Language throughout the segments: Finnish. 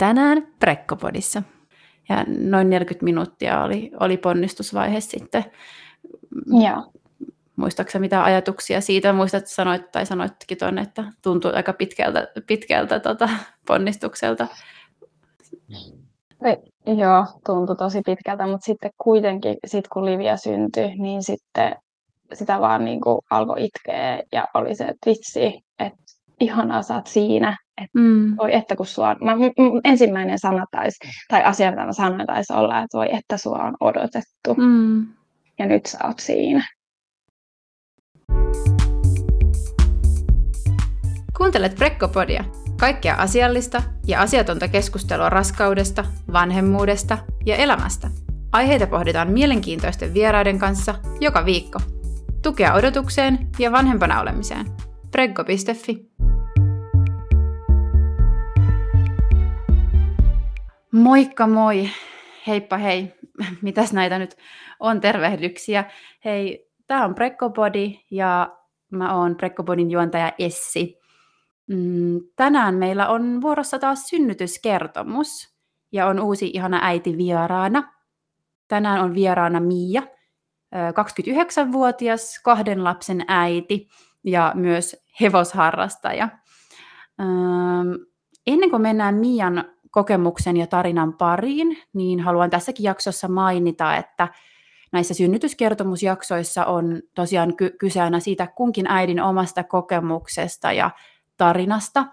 tänään Prekkopodissa. Ja noin 40 minuuttia oli, oli ponnistusvaihe sitten. Joo. Muistaaksä mitä ajatuksia siitä? Muistat, että sanoit tai sanoitkin tuonne, että tuntuu aika pitkältä, pitkältä tota, ponnistukselta. Ei, joo, tuntui tosi pitkältä, mutta sitten kuitenkin, sit kun Livia syntyi, niin sitten sitä vaan niin kuin alkoi itkeä ja oli se, että vitsi, että ihanaa sä oot siinä, että mm. voi että kun sua mä, m- ensimmäinen sana taisi, tai asia, mitä mä sanoin, taisi olla, että voi että sua on odotettu. Mm. Ja nyt sä oot siinä. Kuuntelet Prekkopodia, kaikkea asiallista ja asiatonta keskustelua raskaudesta, vanhemmuudesta ja elämästä. Aiheita pohditaan mielenkiintoisten vieraiden kanssa joka viikko. Tukea odotukseen ja vanhempana olemiseen. Preggo.fi Moikka moi! Heippa hei! Mitäs näitä nyt on tervehdyksiä? Hei, tämä on Prekkopodi ja mä oon Prekkopodin juontaja Essi. Mm, tänään meillä on vuorossa taas synnytyskertomus ja on uusi ihana äiti vieraana. Tänään on vieraana Miia, 29-vuotias, kahden lapsen äiti ja myös hevosharrastaja. Ennen kuin mennään Mian kokemuksen ja tarinan pariin, niin haluan tässäkin jaksossa mainita, että näissä synnytyskertomusjaksoissa on tosiaan ky- kyse aina siitä kunkin äidin omasta kokemuksesta ja tarinasta.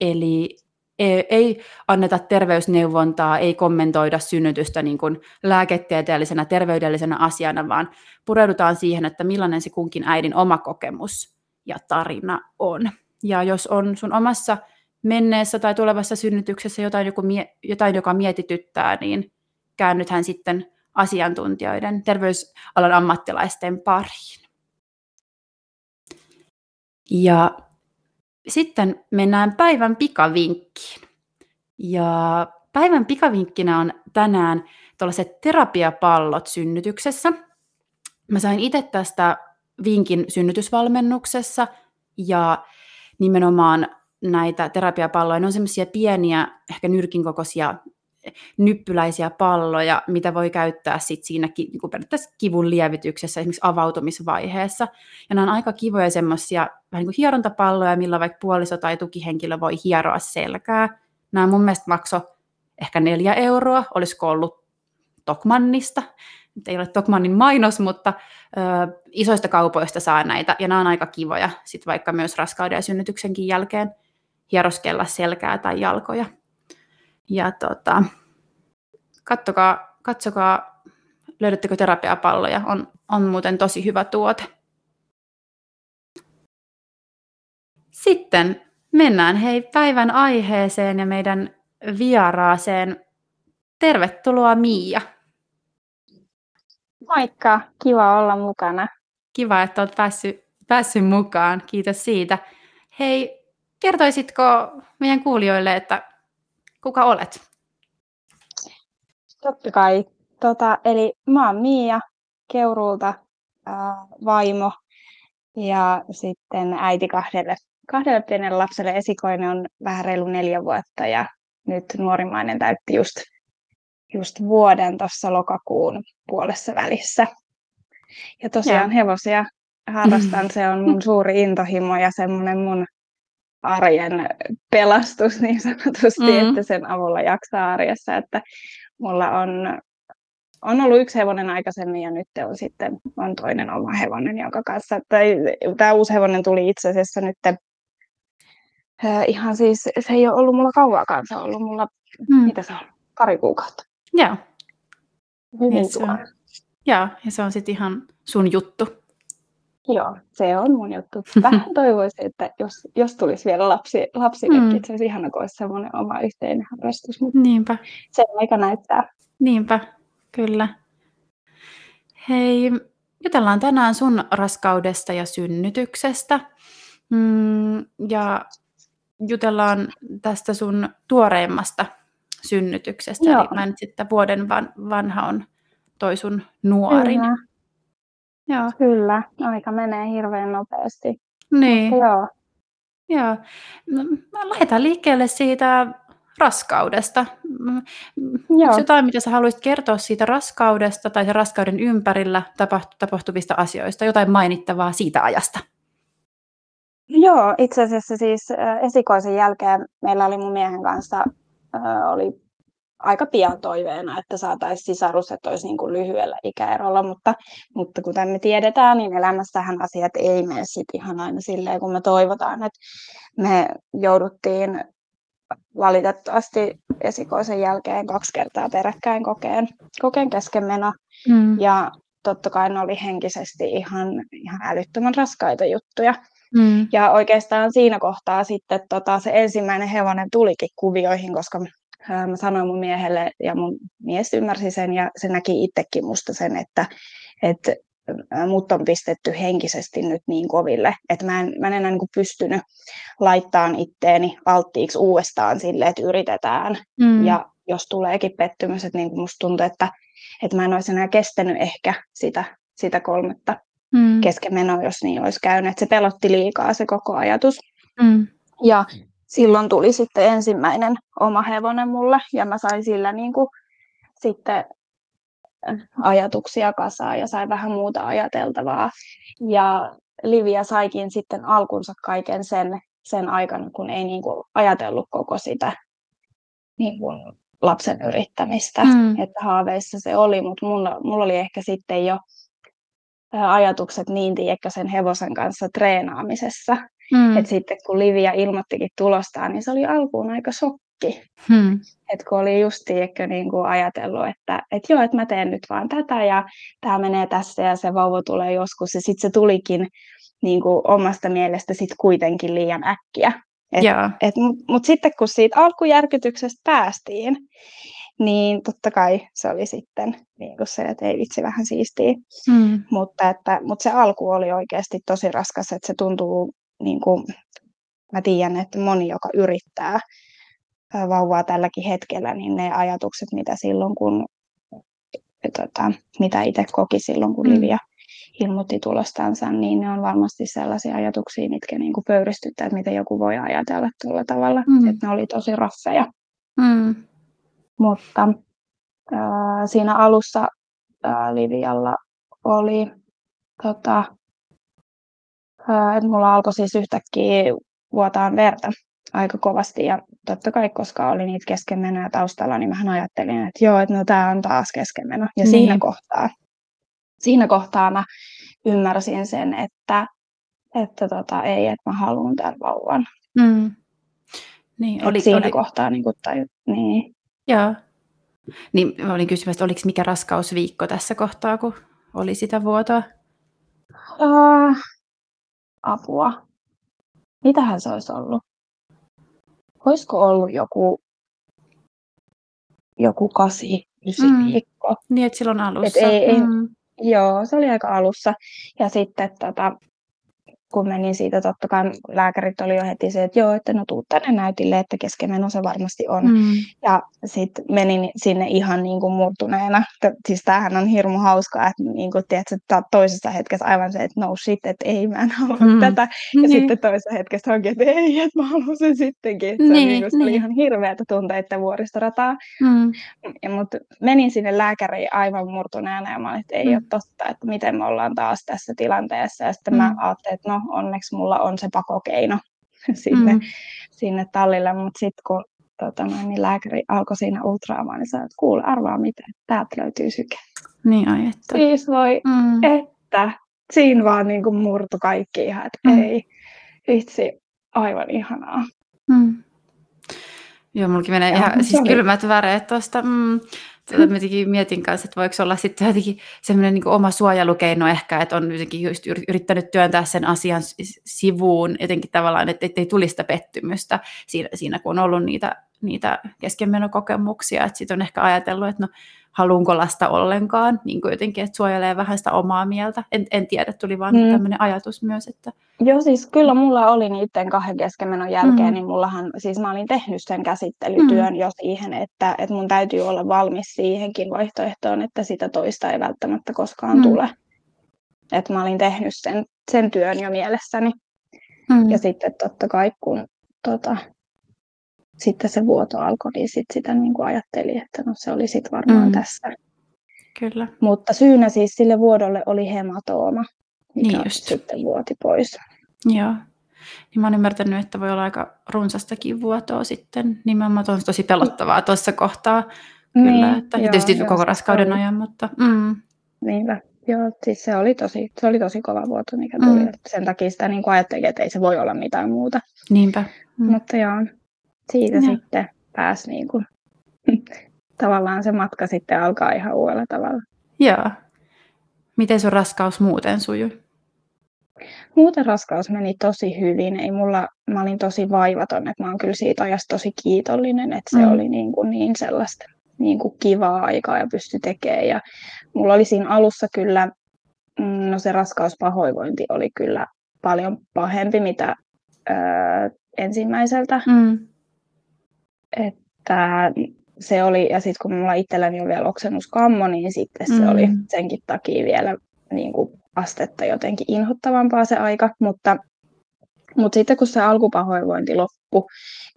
Eli ei, ei anneta terveysneuvontaa, ei kommentoida synnytystä niin kuin lääketieteellisenä, terveydellisenä asiana, vaan pureudutaan siihen, että millainen se kunkin äidin oma kokemus ja tarina on. Ja jos on sun omassa menneessä tai tulevassa synnytyksessä jotain, joku, jotain joka mietityttää, niin käännythän sitten asiantuntijoiden, terveysalan ammattilaisten pariin. Ja sitten mennään päivän pikavinkkiin. Ja päivän pikavinkkinä on tänään tuollaiset terapiapallot synnytyksessä. Mä sain itse tästä vinkin synnytysvalmennuksessa ja nimenomaan näitä terapiapalloja, ne on semmoisia pieniä, ehkä nyrkin kokoisia nyppyläisiä palloja, mitä voi käyttää sit siinä niin kuin kivun lievityksessä, esimerkiksi avautumisvaiheessa. Ja nämä on aika kivoja semmoisia vähän niin kuin hierontapalloja, millä vaikka puoliso tai tukihenkilö voi hieroa selkää. Nämä mun mielestä makso ehkä neljä euroa, olisiko ollut Tokmannista. Nyt ei ole Tokmannin mainos, mutta ö, isoista kaupoista saa näitä, ja nämä on aika kivoja, sit vaikka myös raskauden ja synnytyksenkin jälkeen hieroskella selkää tai jalkoja. Ja tota, katsokaa, katsokaa, löydättekö terapiapalloja, on, on muuten tosi hyvä tuote. Sitten mennään hei päivän aiheeseen ja meidän vieraaseen. Tervetuloa Miia. Moikka, kiva olla mukana. Kiva, että olet päässyt, päässyt mukaan. Kiitos siitä. Hei, kertoisitko meidän kuulijoille, että kuka olet? Totta kai. Tota, eli mä oon Miia Keurulta, ää, vaimo ja sitten äiti kahdelle, kahdelle pienelle lapselle. Esikoinen on vähän reilu neljä vuotta ja nyt nuorimmainen täytti just, just vuoden tuossa lokakuun puolessa välissä. Ja tosiaan ja. hevosia harrastan, se on mun suuri intohimo ja semmoinen mun arjen pelastus niin sanotusti, mm. että sen avulla jaksaa arjessa. Että mulla on, on ollut yksi hevonen aikaisemmin ja nyt on sitten on toinen oma hevonen, jonka kanssa, tai tämä uusi hevonen tuli itse asiassa nyt äh, ihan siis, se ei ole ollut mulla kauaakaan, se on ollut mulla, mm. mitä se on, pari kuukautta. Joo. On, joo, ja se on sitten ihan sun juttu. Joo, se on mun juttu. Vähän toivoisin, että jos, jos tulisi vielä lapsi, lapsillekin, mm. se olisi ihana, kun olisi semmoinen oma yhteinen harrastus. Mutta Niinpä. Se aika näyttää. Niinpä, kyllä. Hei, jutellaan tänään sun raskaudesta ja synnytyksestä. Mm, ja jutellaan tästä sun tuoreimmasta synnytyksestä. Joo. Eli mainitsit, että vuoden van, vanha on toi sun nuorin. Kyllä. Joo. Kyllä, aika menee hirveän nopeasti. Niin. Mutta joo. Joo. No, lähdetään liikkeelle siitä raskaudesta. Onko jotain, mitä sä haluaisit kertoa siitä raskaudesta tai raskauden ympärillä tapahtuvista asioista? Jotain mainittavaa siitä ajasta? Joo, itse asiassa siis esikoisen jälkeen meillä oli mun miehen kanssa oli aika pian toiveena, että saataisiin sisarus, että olisi niin kuin lyhyellä ikäerolla, mutta, mutta kuten me tiedetään, niin elämässähän asiat ei mene sit ihan aina silleen, kun me toivotaan, että me jouduttiin valitettavasti esikoisen jälkeen kaksi kertaa peräkkäin kokeen, kokeen keskenmeno. Mm. Ja totta kai ne oli henkisesti ihan, ihan älyttömän raskaita juttuja. Mm. Ja oikeastaan siinä kohtaa sitten tota, se ensimmäinen hevonen tulikin kuvioihin, koska mä sanoin mun miehelle ja mun mies ymmärsi sen ja se näki itsekin musta sen, että, että mut on pistetty henkisesti nyt niin koville, että mä en, mä en enää niin pystynyt laittamaan itteeni alttiiksi uudestaan sille, että yritetään. Mm. Ja jos tuleekin pettymys, että niin musta tuntuu, että, että mä en olisi enää kestänyt ehkä sitä, sitä kolmetta mm. keskenmenoa, jos niin olisi käynyt. Että se pelotti liikaa se koko ajatus. Mm. Ja silloin tuli sitten ensimmäinen oma hevonen mulle ja mä sain sillä niin kuin sitten ajatuksia kasaan ja sain vähän muuta ajateltavaa. Ja Livia saikin sitten alkunsa kaiken sen, sen aikana, kun ei niin kuin ajatellut koko sitä niin kuin lapsen yrittämistä. Mm. Että haaveissa se oli, mutta mulla, mulla oli ehkä sitten jo ajatukset niin tiedätkö, sen hevosen kanssa treenaamisessa. Mm. Että sitten kun Livia ilmoittikin tulostaan, niin se oli alkuun aika shokki. Mm. Että kun oli just tiedätkö, niin kuin ajatellut, että, että joo, että mä teen nyt vaan tätä ja tämä menee tässä ja se vauva tulee joskus. Ja sitten se tulikin niin kuin omasta mielestä sit kuitenkin liian äkkiä. Mutta mut sitten kun siitä alkujärkytyksestä päästiin, niin totta kai se oli sitten niin kuin se, että ei vitsi vähän siistiä. Mm. Mutta, että, mutta se alku oli oikeasti tosi raskas, että se tuntuu, niin kuin, mä tiedän, että moni, joka yrittää vauvaa tälläkin hetkellä, niin ne ajatukset, mitä silloin, kun tota, mitä itse koki silloin, kun mm. Livia ilmoitti tulostansa, niin ne on varmasti sellaisia ajatuksia, mitkä niin kuin pöyristyttää, että miten joku voi ajatella tuolla tavalla. Mm. Että ne oli tosi raffeja. Mm. Mutta äh, siinä alussa äh, Livialla oli, tota, äh, että mulla alkoi siis yhtäkkiä vuotaan verta aika kovasti ja totta kai, koska oli niitä keskenmenoja taustalla, niin mä ajattelin, että joo, että no tämä on taas keskenmeno. Ja niin. siinä kohtaa, siinä kohtaa mä ymmärsin sen, että, että tota, ei, että mä haluan tämän vauvan. Mm. Niin, oli, siinä oli... kohtaa niin kuin, tai, niin. Joo. Niin mä olin kysymässä, oliko mikä raskausviikko tässä kohtaa, kun oli sitä vuotoa? Uh, apua. Mitähän se olisi ollut? Olisiko ollut joku, joku kasi, ysi mm. viikko? Niin, että silloin alussa. Et ei, ei, mm. Joo, se oli aika alussa. Ja sitten tota, kun menin siitä, totta kai lääkärit oli jo heti se, että joo, että no tuu tänne näytille, että keskenmeno se varmasti on. Mm. Ja sitten menin sinne ihan niin kuin murtuneena. Siis tämähän on hirmu hauskaa, että niin kuin, tiedät, että toisessa hetkessä aivan se, että no shit, että ei, mä en halua mm. tätä. Ja niin. sitten toisessa hetkessä onkin, että ei, että mä haluan sen sittenkin. Se, niin, niin kuin, se niin. oli ihan hirveätä tunteita vuoristorataa. Mm. Ja, mutta menin sinne lääkäriin aivan murtuneena ja mä olin, että ei mm. ole totta, että miten me ollaan taas tässä tilanteessa. Ja sitten mm. mä ajattelin, että no onneksi mulla on se pakokeino sinne, mm. sinne tallille, mutta sitten kun tota, niin lääkäri alkoi siinä ultraamaan, niin sanoi, että kuule, arvaa mitä, täältä löytyy syke. Niin ai että. Siis voi, mm. että siinä vaan niin kuin murtu kaikki ihan, että mm. ei, vitsi, aivan ihanaa. Mm. Joo, mullakin menee ja, ihan siis oli... kylmät väreet tuosta. Mm. Tätä mietin kanssa, että voiko olla sitten jotenkin semmoinen niin oma suojelukeino ehkä, että on jotenkin just yrittänyt työntää sen asian sivuun jotenkin tavallaan, että ei tulisi sitä pettymystä siinä, siinä kun on ollut niitä, niitä keskenmenokokemuksia, että sitten on ehkä ajatellut, että no haluanko lasta ollenkaan, niin kuin jotenkin, että suojelee vähän sitä omaa mieltä. En, en tiedä, tuli vaan mm. tämmöinen ajatus myös. Että... Joo, siis kyllä mulla oli niiden kahden keskenmenon jälkeen, mm. niin mullahan, siis mä olin tehnyt sen käsittelytyön mm. jo siihen, että, että mun täytyy olla valmis siihenkin vaihtoehtoon, että sitä toista ei välttämättä koskaan mm. tule. Että mä olin tehnyt sen, sen työn jo mielessäni. Mm. Ja sitten totta kai kun tota, sitten se vuoto alkoi, niin sit sitä niin kuin ajatteli, että no se oli sitten varmaan mm. tässä. Kyllä. Mutta syynä siis sille vuodolle oli hematooma, mikä niin just. sitten vuoti pois. Joo. Niin mä oon ymmärtänyt, että voi olla aika runsastakin vuotoa sitten. Nimenomaan on tosi pelottavaa tuossa kohtaa. Kyllä, niin, että joo, tietysti joo, koko raskauden oli. ajan, mutta... Mm. Niinpä. Joo, siis se oli tosi, se oli tosi kova vuoto, mikä tuli. Mm. Sen takia sitä niin ajattelin, että ei se voi olla mitään muuta. Niinpä. Mm. Mutta joo, siitä ja. sitten pääsi niin kuin, tavallaan se matka sitten alkaa ihan uudella tavalla. Joo. Miten sun raskaus muuten sujui? Muuten raskaus meni tosi hyvin. Ei mulla, mä olin tosi vaivaton, että mä oon kyllä siitä ajasta tosi kiitollinen, että se mm. oli niin, kuin niin sellaista niin kuin kivaa aikaa ja pystyi tekemään. Ja mulla oli siinä alussa kyllä, mm, no se raskauspahoinvointi oli kyllä paljon pahempi, mitä öö, ensimmäiseltä. Mm. Että se oli, ja sitten kun mulla itselläni on vielä oksennuskammo, niin sitten se mm. oli senkin takia vielä niin kuin astetta jotenkin inhottavampaa se aika, mutta, mutta sitten kun se alkupahoinvointi loppui,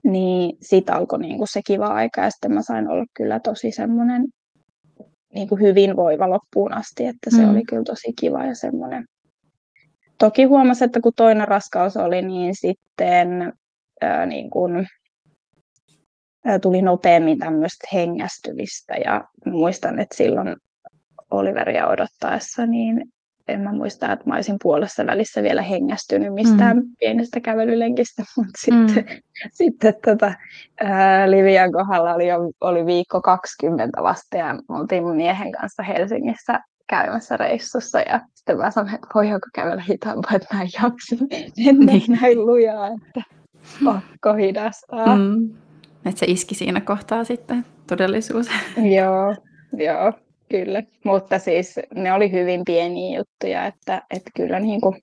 niin siitä alkoi niin kuin se kiva aika ja sitten mä sain olla kyllä tosi semmoinen niin kuin hyvinvoiva loppuun asti, että se mm. oli kyllä tosi kiva ja semmoinen. Toki huomasin, että kun toinen raskaus oli, niin sitten ää, niin kuin, tuli nopeammin tämmöistä hengästymistä ja muistan, että silloin Oliveria odottaessa, niin en mä muista, että mä olisin puolessa välissä vielä hengästynyt mistään mm. pienestä kävelylenkistä, mutta mm. sitten, sitten tota, ää, Livian kohdalla oli, jo, oli viikko 20 vasta ja me oltiin mun miehen kanssa Helsingissä käymässä reissussa ja sitten mä sanoin, että voidaanko kävellä hitaampaa, että mä en jaksa mennä niin. näin lujaa, että pakko hidastaa. Mm. Että se iski siinä kohtaa sitten todellisuus. joo, joo. Kyllä, mutta siis ne oli hyvin pieniä juttuja, että, että kyllä niin kuin,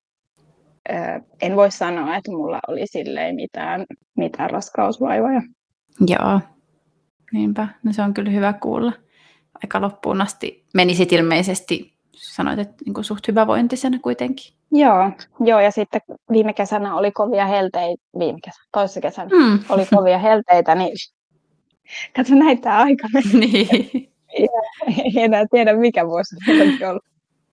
en voi sanoa, että mulla oli silleen mitään, mitään raskausvaivoja. Joo, niinpä. No se on kyllä hyvä kuulla. Aika loppuun asti menisit ilmeisesti, sanoit, että niin kuin suht hyvävointisena kuitenkin. Joo, joo, ja sitten viime kesänä oli kovia helteitä, viime kesä, toisessa kesänä mm. oli kovia helteitä, niin katso näitä aika. niin ei enää tiedä mikä vuosi se ollut.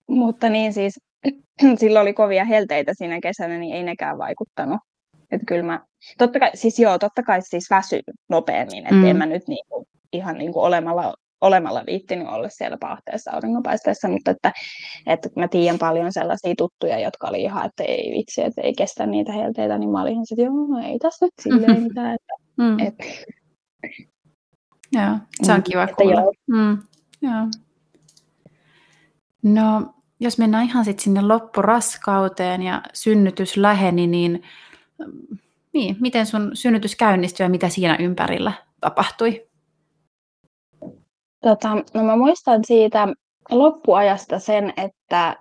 Mutta niin siis, silloin oli kovia helteitä siinä kesänä, niin ei nekään vaikuttanut. Että kyllä mä, totta kai, siis joo, totta kai siis väsy nopeammin, että mm. en mä nyt niinku, ihan niinku olemalla, olemalla viittinyt olla siellä pahteessa auringonpaisteessa, mutta että, että mä tiedän paljon sellaisia tuttuja, jotka oli ihan, että ei vitsi, että ei kestä niitä helteitä, niin mä olin ihan, että joo, no ei tässä nyt silleen mitään. Että, mm. et, Joo, se on mm, kiva että kuulla. Joo. Mm, joo. No, jos mennään ihan sitten sinne loppuraskauteen ja synnytys läheni, niin, niin miten sun synnytys käynnistyi ja mitä siinä ympärillä tapahtui? Tota, no mä muistan siitä loppuajasta sen, että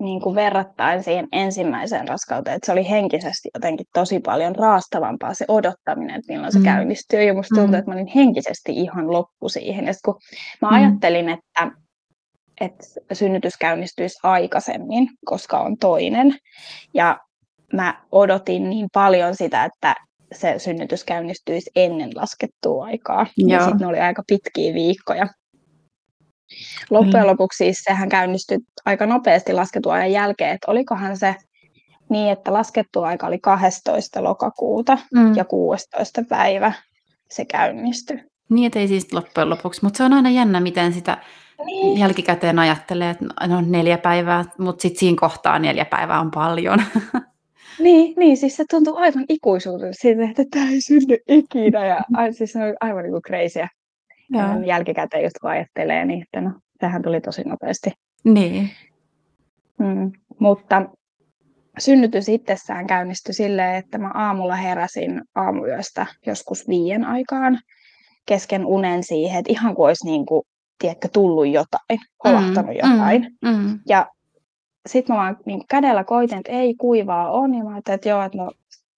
niin kuin verrattain siihen ensimmäiseen raskauteen, että se oli henkisesti jotenkin tosi paljon raastavampaa se odottaminen, että milloin se mm. käynnistyy. Ja musta tuntuu, mm. että mä olin henkisesti ihan loppu siihen. Ja kun mä mm. ajattelin, että, että synnytys käynnistyisi aikaisemmin, koska on toinen, ja mä odotin niin paljon sitä, että se synnytys käynnistyisi ennen laskettua aikaa. Joo. Ja sitten ne oli aika pitkiä viikkoja. Loppujen mm. lopuksi siis sehän käynnistyi aika nopeasti lasketuajan jälkeen, että olikohan se niin, että laskettu aika oli 12. lokakuuta mm. ja 16. päivä se käynnistyi. Niin, ei siis loppujen lopuksi, mutta se on aina jännä, miten sitä niin. jälkikäteen ajattelee, että no neljä päivää, mutta sitten siinä kohtaa neljä päivää on paljon. Niin, niin siis se tuntuu aivan ikuisuudelta siitä, että tämä ei synny ikinä ja siis se on aivan niin kuin. Ja. jälkikäteen just kun ajattelee, niin että no, tähän tuli tosi nopeasti. Niin. Mm, mutta synnytys itsessään käynnistyi silleen, että mä aamulla heräsin aamuyöstä joskus viien aikaan kesken unen siihen, että ihan kuin olisi niin kuin, tiedätkö, tullut jotain, kolahtanut mm, jotain. Mm, mm. Ja sitten mä vaan niin kädellä koitin, että ei kuivaa on, ja mä ajattelin, että joo, että, no,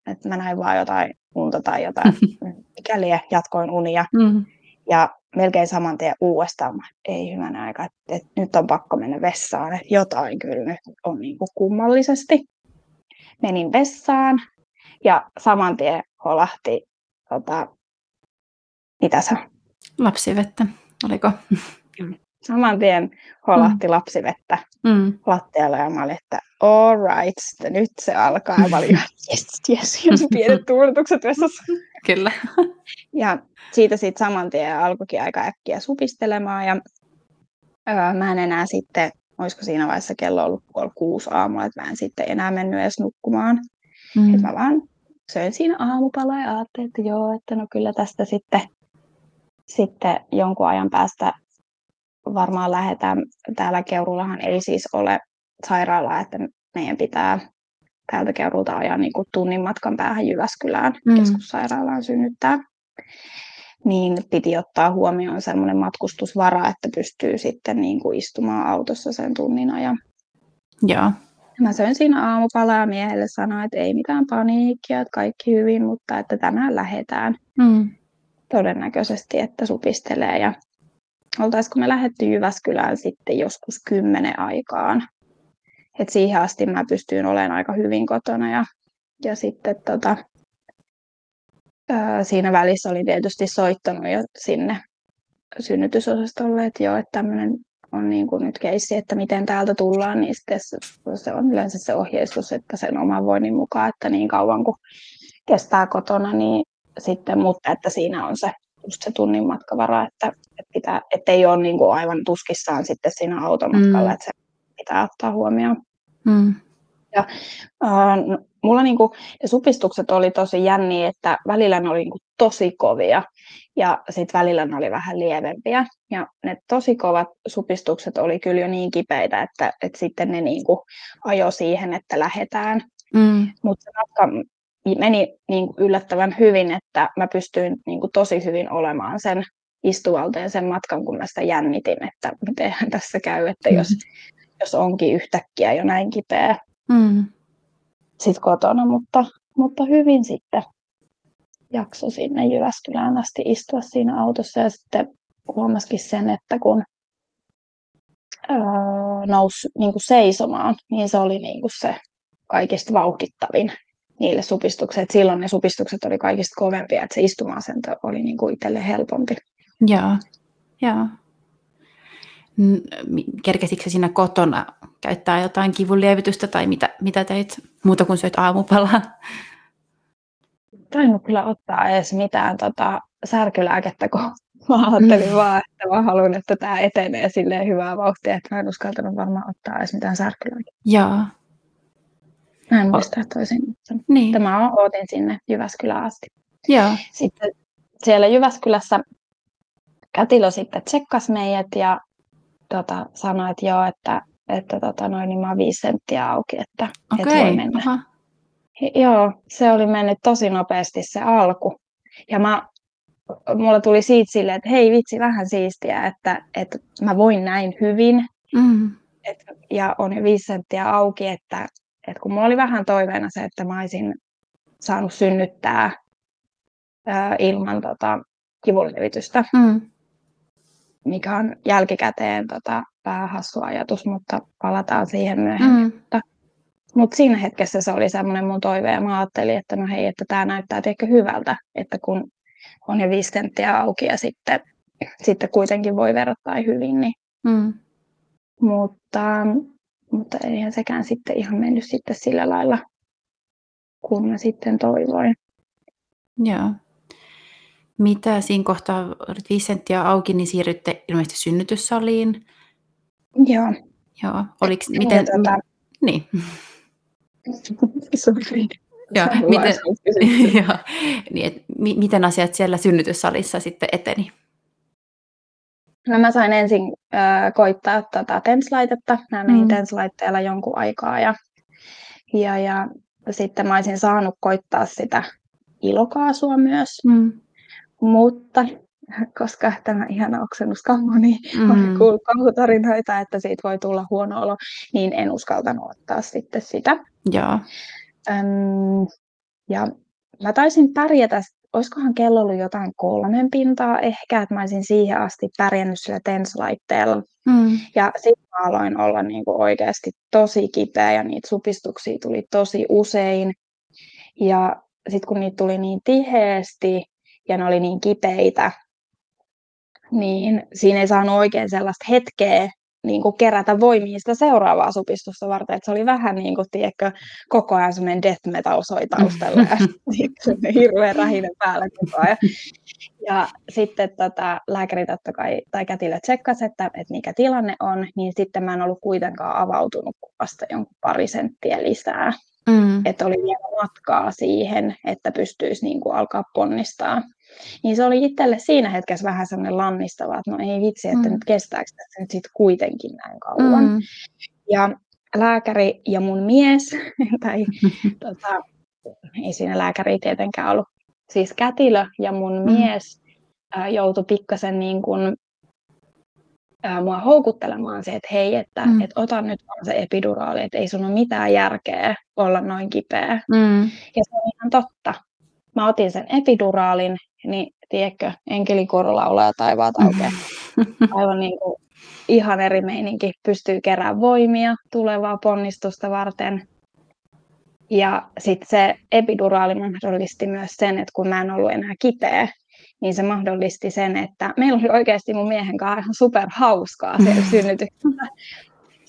että mä näin vaan jotain unta tai jotain, mikäli jatkoin unia. Mm. Ja melkein saman tien uudestaan, ei hyvänä aika, että, että nyt on pakko mennä vessaan, että jotain kyllä nyt on niin kuin kummallisesti. Menin vessaan ja saman tien holahti tota, Mitä se Lapsivettä, oliko? Saman tien holahti mm. lapsivettä mm. lattialle ja mä olin, että all right, nyt se alkaa. Ja mä olin yes, yes, yes, pienet tuuletukset vessassa. Kyllä. Ja siitä sitten saman tien alkoikin aika äkkiä supistelemaan ja öö, mä en enää sitten, olisiko siinä vaiheessa kello ollut puoli kuusi aamulla, että mä en sitten enää mennyt edes nukkumaan. Mm. Että mä vaan söin siinä aamupalaa ja ajattelin, että joo, että no kyllä tästä sitten, sitten jonkun ajan päästä varmaan lähdetään. Täällä Keurullahan ei siis ole sairaalaa, että meidän pitää täältä Keurulta ajaa niin kuin tunnin matkan päähän Jyväskylään mm. keskussairaalaan synnyttää. Niin piti ottaa huomioon sellainen matkustusvara, että pystyy sitten niin kuin istumaan autossa sen tunnin ajan. Joo. Mä söin siinä aamupalaa ja miehelle sanoin, että ei mitään paniikkia, että kaikki hyvin, mutta että tänään lähdetään. Mm. Todennäköisesti, että supistelee. Ja oltaisiko me lähdetty Jyväskylään sitten joskus kymmenen aikaan. Et siihen asti mä pystyin olemaan aika hyvin kotona ja, ja sitten tota, ää, siinä välissä olin tietysti soittanut jo sinne synnytysosastolle, että joo, että tämmöinen on niin kuin nyt keissi, että miten täältä tullaan, niin sitten se on yleensä se ohjeistus, että sen oman voinnin mukaan, että niin kauan kuin kestää kotona, niin sitten, mutta että siinä on se just se tunnin matkavara, että, että pitää, ettei ole niin kuin aivan tuskissaan sitten siinä automatkalla, mm. että se pitää ottaa huomioon. Mm. Ja, äh, mulla niin kuin, ne supistukset oli tosi jänniä, että välillä ne oli niin kuin, tosi kovia ja sitten välillä ne oli vähän lievempiä. Ja ne tosi kovat supistukset oli kyllä jo niin kipeitä, että, että sitten ne niin kuin, ajo siihen, että lähdetään. Mm. Mutta se matka meni niin kuin yllättävän hyvin, että mä pystyin niin kuin tosi hyvin olemaan sen istuvalteen sen matkan, kun mä sitä jännitin, että miten tässä käy, että jos, mm. jos onkin yhtäkkiä jo näin kipeä mm. sit kotona, mutta, mutta hyvin sitten jakso sinne Jyväskylään asti istua siinä autossa ja sitten huomasikin sen, että kun öö, nousi niin kuin seisomaan, niin se oli niin kuin se kaikista vauhdittavin niille supistuksille. Silloin ne supistukset oli kaikista kovempia, että se istuma-asento oli niin kuin itselle helpompi. Joo, joo. Kerkesitkö sinä kotona käyttää jotain kivunlievitystä tai mitä, mitä teit muuta kuin söit aamupalaa? Tainnut kyllä ottaa edes mitään tota, särkylääkettä, kun mä ajattelin mm. vaan, että mä haluan, että tämä etenee silleen hyvää vauhtia, että mä en uskaltanut varmaan ottaa edes mitään särkylääkettä. Joo, Mä en muista, että olisin niin. Tämä otin sinne Jyväskylään asti. Joo. Sitten siellä Jyväskylässä kätilö sitten tsekkasi meidät ja tota, sanoi, että joo, että, että tota, noin, niin mä oon viisi senttiä auki, että, okay. että voi mennä. Aha. Joo, se oli mennyt tosi nopeasti se alku. Ja mä, mulla tuli siitä silleen, että hei vitsi, vähän siistiä, että, että mä voin näin hyvin. Mm. Et, ja on jo viisi senttiä auki, että, et kun mulla oli vähän toiveena se, että mä olisin saanut synnyttää ää, ilman tota, kivunlevitystä, mm. Mikä on jälkikäteen tota, vähän hassu ajatus, mutta palataan siihen myöhemmin. Mm. Mutta, mutta siinä hetkessä se oli semmoinen mun toive ja mä ajattelin, että no hei, että tämä näyttää ehkä hyvältä, että kun on jo viisi senttiä auki ja sitten, sitten kuitenkin voi verrattain hyvin, niin mm. Mutta mutta eihän sekään sitten ihan mennyt sitten sillä lailla, kun mä sitten toivoin. Joo. Mitä siinä kohtaa, olit viisi senttiä auki, niin siirrytte ilmeisesti synnytyssaliin. Joo. Joo. Oliko, miten, tuota... niin. Joo, miten, joo, niin, et, mi, miten asiat siellä synnytyssalissa sitten eteni? No mä sain ensin äh, koittaa tota TENS-laitetta. Mä menin mm. TENS-laitteella jonkun aikaa ja, ja, ja sitten mä olisin saanut koittaa sitä ilokaasua myös. Mm. Mutta koska tämä ihana oksennuskammo, niin mm. on kuullut kauhutarinoita, että siitä voi tulla huono olo, niin en uskaltanut ottaa sitten sitä. Joo. Öm, ja mä taisin pärjätä olisikohan kello ollut jotain kolmen pintaa ehkä, että mä olisin siihen asti pärjännyt sillä tenslaitteella. Mm. Ja sitten mä aloin olla niin kuin oikeasti tosi kipeä ja niitä supistuksia tuli tosi usein. Ja sitten kun niitä tuli niin tiheesti ja ne oli niin kipeitä, niin siinä ei saanut oikein sellaista hetkeä niin kuin kerätä voimia sitä seuraavaa supistusta varten. Että se oli vähän niin kuin, tiedätkö, koko ajan semmoinen death metal soi taustalla ja hirveä rähinen päällä koko ajan. Ja sitten tota, lääkäri totta kai, tai kätilö tsekkasi, että, että mikä tilanne on, niin sitten mä en ollut kuitenkaan avautunut vasta jonkun pari senttiä lisää. Mm. Että oli vielä matkaa siihen, että pystyisi niin kuin alkaa ponnistaa. Niin se oli itselle siinä hetkessä vähän sellainen lannistava, että no ei vitsi, että mm. nyt kestääkö tässä nyt sitten kuitenkin näin kauan. Mm. Ja lääkäri ja mun mies, tai tota, ei siinä lääkäri tietenkään ollut, siis kätilö ja mun mm. mies joutui pikkasen niin kuin, äh, mua houkuttelemaan se, että hei, että mm. et ota nyt vaan se epiduraali, että ei sun ole mitään järkeä olla noin kipeä. Mm. Ja se on ihan totta. Mä otin sen epiduraalin niin tiedätkö, enkelikoru laulaa taivaat aukeaa. Aivan niin kuin ihan eri meininki, pystyy keräämään voimia tulevaa ponnistusta varten. Ja sitten se epiduraali mahdollisti myös sen, että kun mä en ollut enää kipeä, niin se mahdollisti sen, että meillä oli oikeasti mun miehen kanssa ihan super hauskaa siellä synnytyksessä.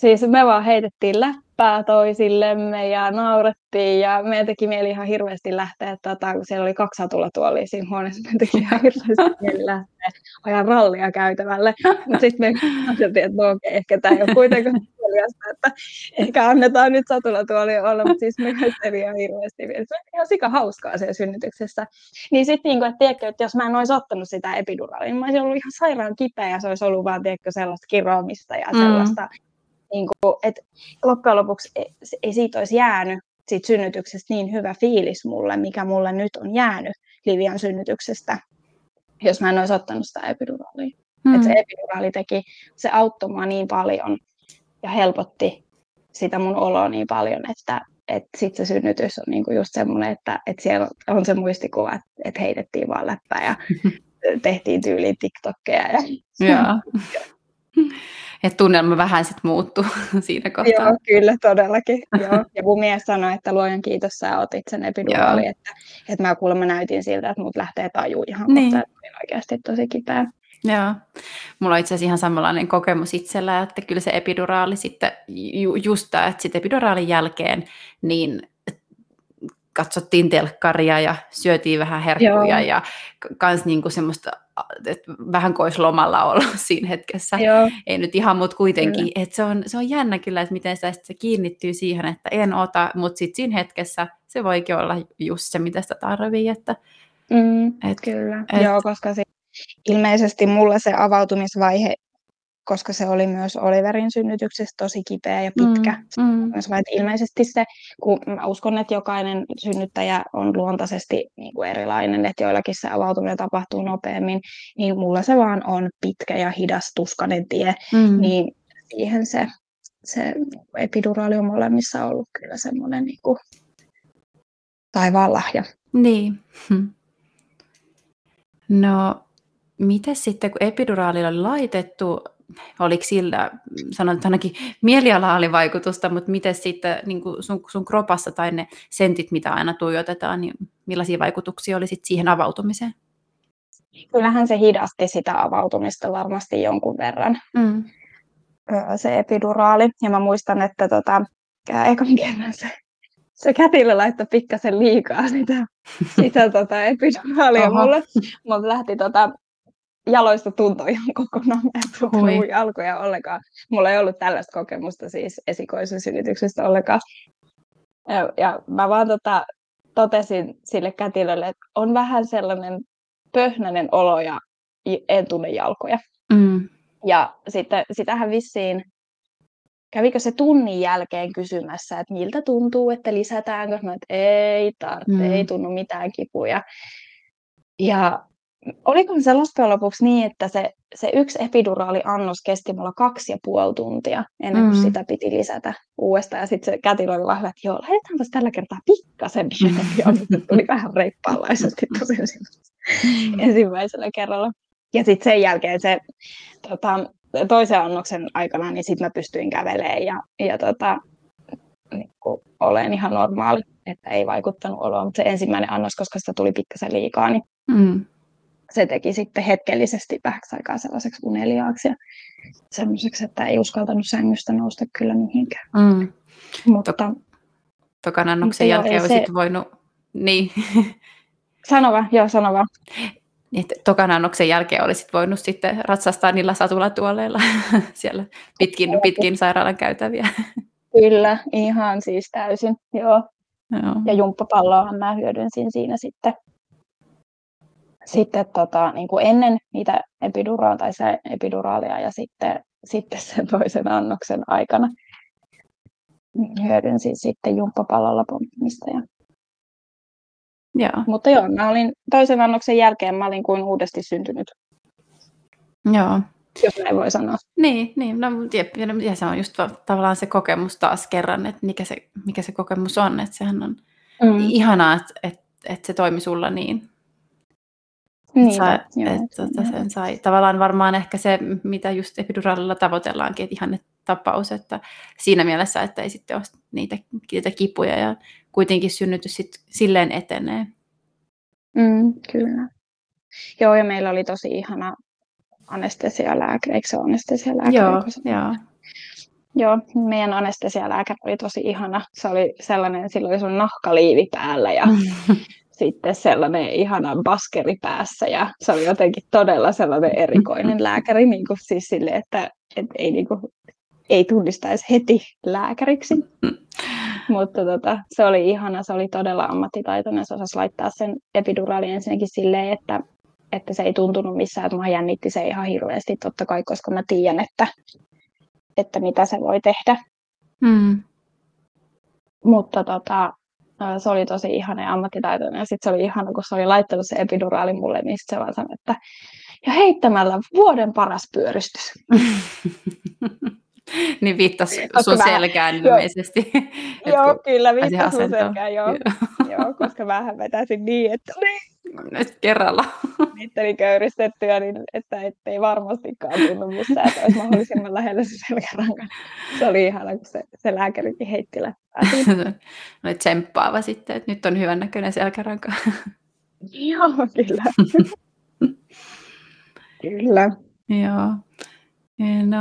Siis me vaan heitettiin läppää toisillemme ja naurettiin ja me teki mieli ihan hirveästi lähteä, tota, kun siellä oli kaksi satulatuolia siinä huoneessa, me teki ihan hirveästi mieli lähteä ajan rallia käytävälle. Mutta sitten me ajateltiin, että no okei, okay, ehkä tämä ei ole kuitenkaan puoliasta, että ehkä annetaan nyt satulatuolia olla, mutta siis me käytiin ihan hirveästi. Se oli ihan sika hauskaa siellä synnytyksessä. Niin sitten, niin että, tiedätkö, että jos mä en olisi ottanut sitä epiduraalia, niin mä olisin ollut ihan sairaan kipeä ja se olisi ollut vaan tiedätkö, sellaista kiroamista ja mm. sellaista mm niin kuin, että loppujen lopuksi ei, ei siitä olisi jäänyt siitä synnytyksestä niin hyvä fiilis mulle, mikä mulle nyt on jäänyt Livian synnytyksestä, jos mä en olisi ottanut sitä epiduraalia. Mm. Että se epiduraali teki, se auttoi mua niin paljon ja helpotti sitä mun oloa niin paljon, että että sitten se synnytys on niinku just semmoinen, että, että siellä on se muistikuva, että, että heitettiin vaan läppää ja tehtiin tyyliin TikTokkeja. Ja... Ja. että tunnelma vähän sitten muuttuu siinä kohtaa. Joo, kyllä todellakin. Joo. Ja mun mies sanoi, että luojan kiitos, sä otit sen epiduraali, että, että mä kuulemma näytin siltä, että mut lähtee taju ihan niin. kohta, että oikeasti tosi kipeä. Joo. Mulla on itse asiassa ihan samanlainen kokemus itsellä, että kyllä se epiduraali sitten, ju, just tämä, että sitten epiduraalin jälkeen, niin katsottiin telkkaria ja syötiin vähän herkkuja Joo. ja kans niinku semmoista, että vähän kuin olisi lomalla ollut siinä hetkessä. Joo. Ei nyt ihan, mutta kuitenkin. Että se, on, se on jännä kyllä, että miten sitä se kiinnittyy siihen, että en ota, mutta sitten siinä hetkessä se voikin olla just se, mitä sitä tarvii. Että, mm, et, kyllä, et, joo, koska se, ilmeisesti mulla se avautumisvaihe koska se oli myös Oliverin synnytyksestä tosi kipeä ja pitkä. Mm, mm. ilmeisesti se, kun mä uskon, että jokainen synnyttäjä on luontaisesti niin kuin erilainen, että joillakin se avautuminen tapahtuu nopeammin, niin mulla se vaan on pitkä ja hidas tuskainen tie, mm. niin siihen se, se epiduraali on molemmissa ollut kyllä semmoinen niin kuin taivaan lahja. Niin. No, miten sitten, kun epiduraalilla oli laitettu, oliko sillä, sanon, että ainakin mieliala oli vaikutusta, mutta miten sitten niin sun, sun kropassa tai ne sentit, mitä aina tuijotetaan, niin millaisia vaikutuksia oli sitten siihen avautumiseen? Kyllähän se hidasti sitä avautumista varmasti jonkun verran, mm. se epiduraali. Ja mä muistan, että tota, ekan kerran se, se kätilö laittoi pikkasen liikaa sitä, sitä tota epiduraalia mulle. Mulla lähti tota, jaloista tuntui ihan kokonaan, että mun jalkoja ollenkaan. Mulla ei ollut tällaista kokemusta siis esikoisen synnytyksestä ollenkaan. Ja, ja mä vaan tota, totesin sille kätilölle, että on vähän sellainen pöhnäinen olo ja en tunne jalkoja. Mm. Ja sitten sitähän vissiin, kävikö se tunnin jälkeen kysymässä, että miltä tuntuu, että lisätäänkö? Mä että ei tarvitse, mm. ei tunnu mitään kipuja. Ja oliko se loppujen lopuksi niin, että se, se yksi epiduraali-annos kesti mulla kaksi ja puoli tuntia ennen kuin mm. sitä piti lisätä uudestaan. Ja sitten se kätilö oli vaan että joo, laitetaanpas tällä kertaa pikkasen pienempi on. tuli vähän reippaanlaisesti tosi mm. ensimmäisellä kerralla. Ja sitten sen jälkeen se tota, toisen annoksen aikana, niin sitten mä pystyin kävelemään ja, ja tota, niin olen ihan normaali, että ei vaikuttanut oloa, mutta se ensimmäinen annos, koska sitä tuli pikkasen liikaa, niin mm se teki sitten hetkellisesti vähäksi aikaa sellaiseksi uneliaaksi ja semmoiseksi, että ei uskaltanut sängystä nousta kyllä mihinkään. Mm. Mutta Tokan annoksen jälkeen ei se- olisit voinut, niin, sano vaan, joo, sano vaan. että tokan annoksen jälkeen olisit voinut sitten ratsastaa niillä satulatuoleilla siellä pitkin, pitkin sairaalan käytäviä. Kyllä, ihan siis täysin, joo. Joo. Ja jumppapalloahan mä hyödynsin siinä sitten, sitten tota, niin kuin ennen niitä epiduraaleja tai se epiduraalia ja sitten, sitten sen toisen annoksen aikana hyödynsin sitten jumppapallolla pomppimista. Ja... Joo. Mutta joo, mä olin toisen annoksen jälkeen mä olin kuin uudesti syntynyt, Joo. jos näin voi sanoa. Niin, niin. No, jep, ja, se on just va- tavallaan se kokemus taas kerran, että mikä se, mikä se kokemus on. Että sehän on Mm. ihanaa, että, että, että se toimi sulla niin. Niin, Sai, joo, et, tota, sen sai. Tavallaan varmaan ehkä se, mitä just epiduraalilla tavoitellaankin, että ihanne tapaus, että siinä mielessä, että ei sitten ole niitä, niitä kipuja ja kuitenkin synnytys sit silleen etenee. Mm, kyllä. Joo, ja meillä oli tosi ihana anestesialääkäri, eikö se ole anestesialääkäri? Joo, joo. Joo, meidän anestesialääkäri oli tosi ihana. Se oli sellainen, sillä oli sellainen nahkaliivi päällä ja sitten sellainen ihana baskeri päässä ja se oli jotenkin todella sellainen erikoinen lääkäri, niin kuin siis sille, että, että ei, niin kuin, ei tunnistaisi heti lääkäriksi. Mutta tota, se oli ihana, se oli todella ammattitaitoinen, se osasi laittaa sen epiduraalin ensinnäkin silleen, että, että se ei tuntunut missään, että mua jännitti se ihan hirveästi totta kai, koska mä tiedän, että, että mitä se voi tehdä. Mm. Mutta tota, se oli tosi ihana ja ammattitaitoinen. Ja sitten se oli ihana, kun se oli laittanut se epiduraali mulle, niin sit se vaan sanoi, että ja heittämällä vuoden paras pyöristys. niin viittas Koska sun selkään joo. ilmeisesti. Joo, kun kyllä, pääsi viittas sun selkään, joo. joo. koska vähän vetäisin niin, että Nyt kerralla. itteni köyristettyä, niin että ettei varmastikaan tunnu missään, että olisi mahdollisimman lähellä se selkäranka. Se oli ihana, kun se, se lääkärikin heitti läppää. Oli tsemppaava sitten, että nyt on hyvän näköinen selkäranka. Joo, kyllä. kyllä. Joo. No,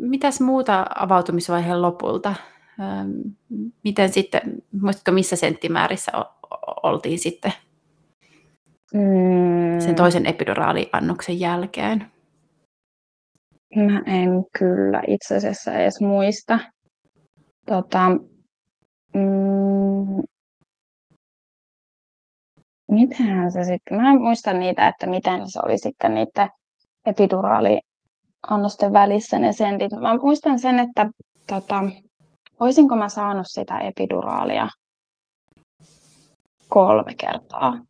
mitäs muuta avautumisvaiheen lopulta? Ähm, Miten sitten, muistatko missä senttimäärissä oltiin sitten Mm. sen toisen epiduraaliannoksen jälkeen? Mä en kyllä itse asiassa edes muista. Tota, mm, mitähän se sitten, mä en muista niitä, että miten se oli sitten niiden epiduraaliannosten välissä ne sentit. Mä muistan sen, että tota, olisinko mä saanut sitä epiduraalia kolme kertaa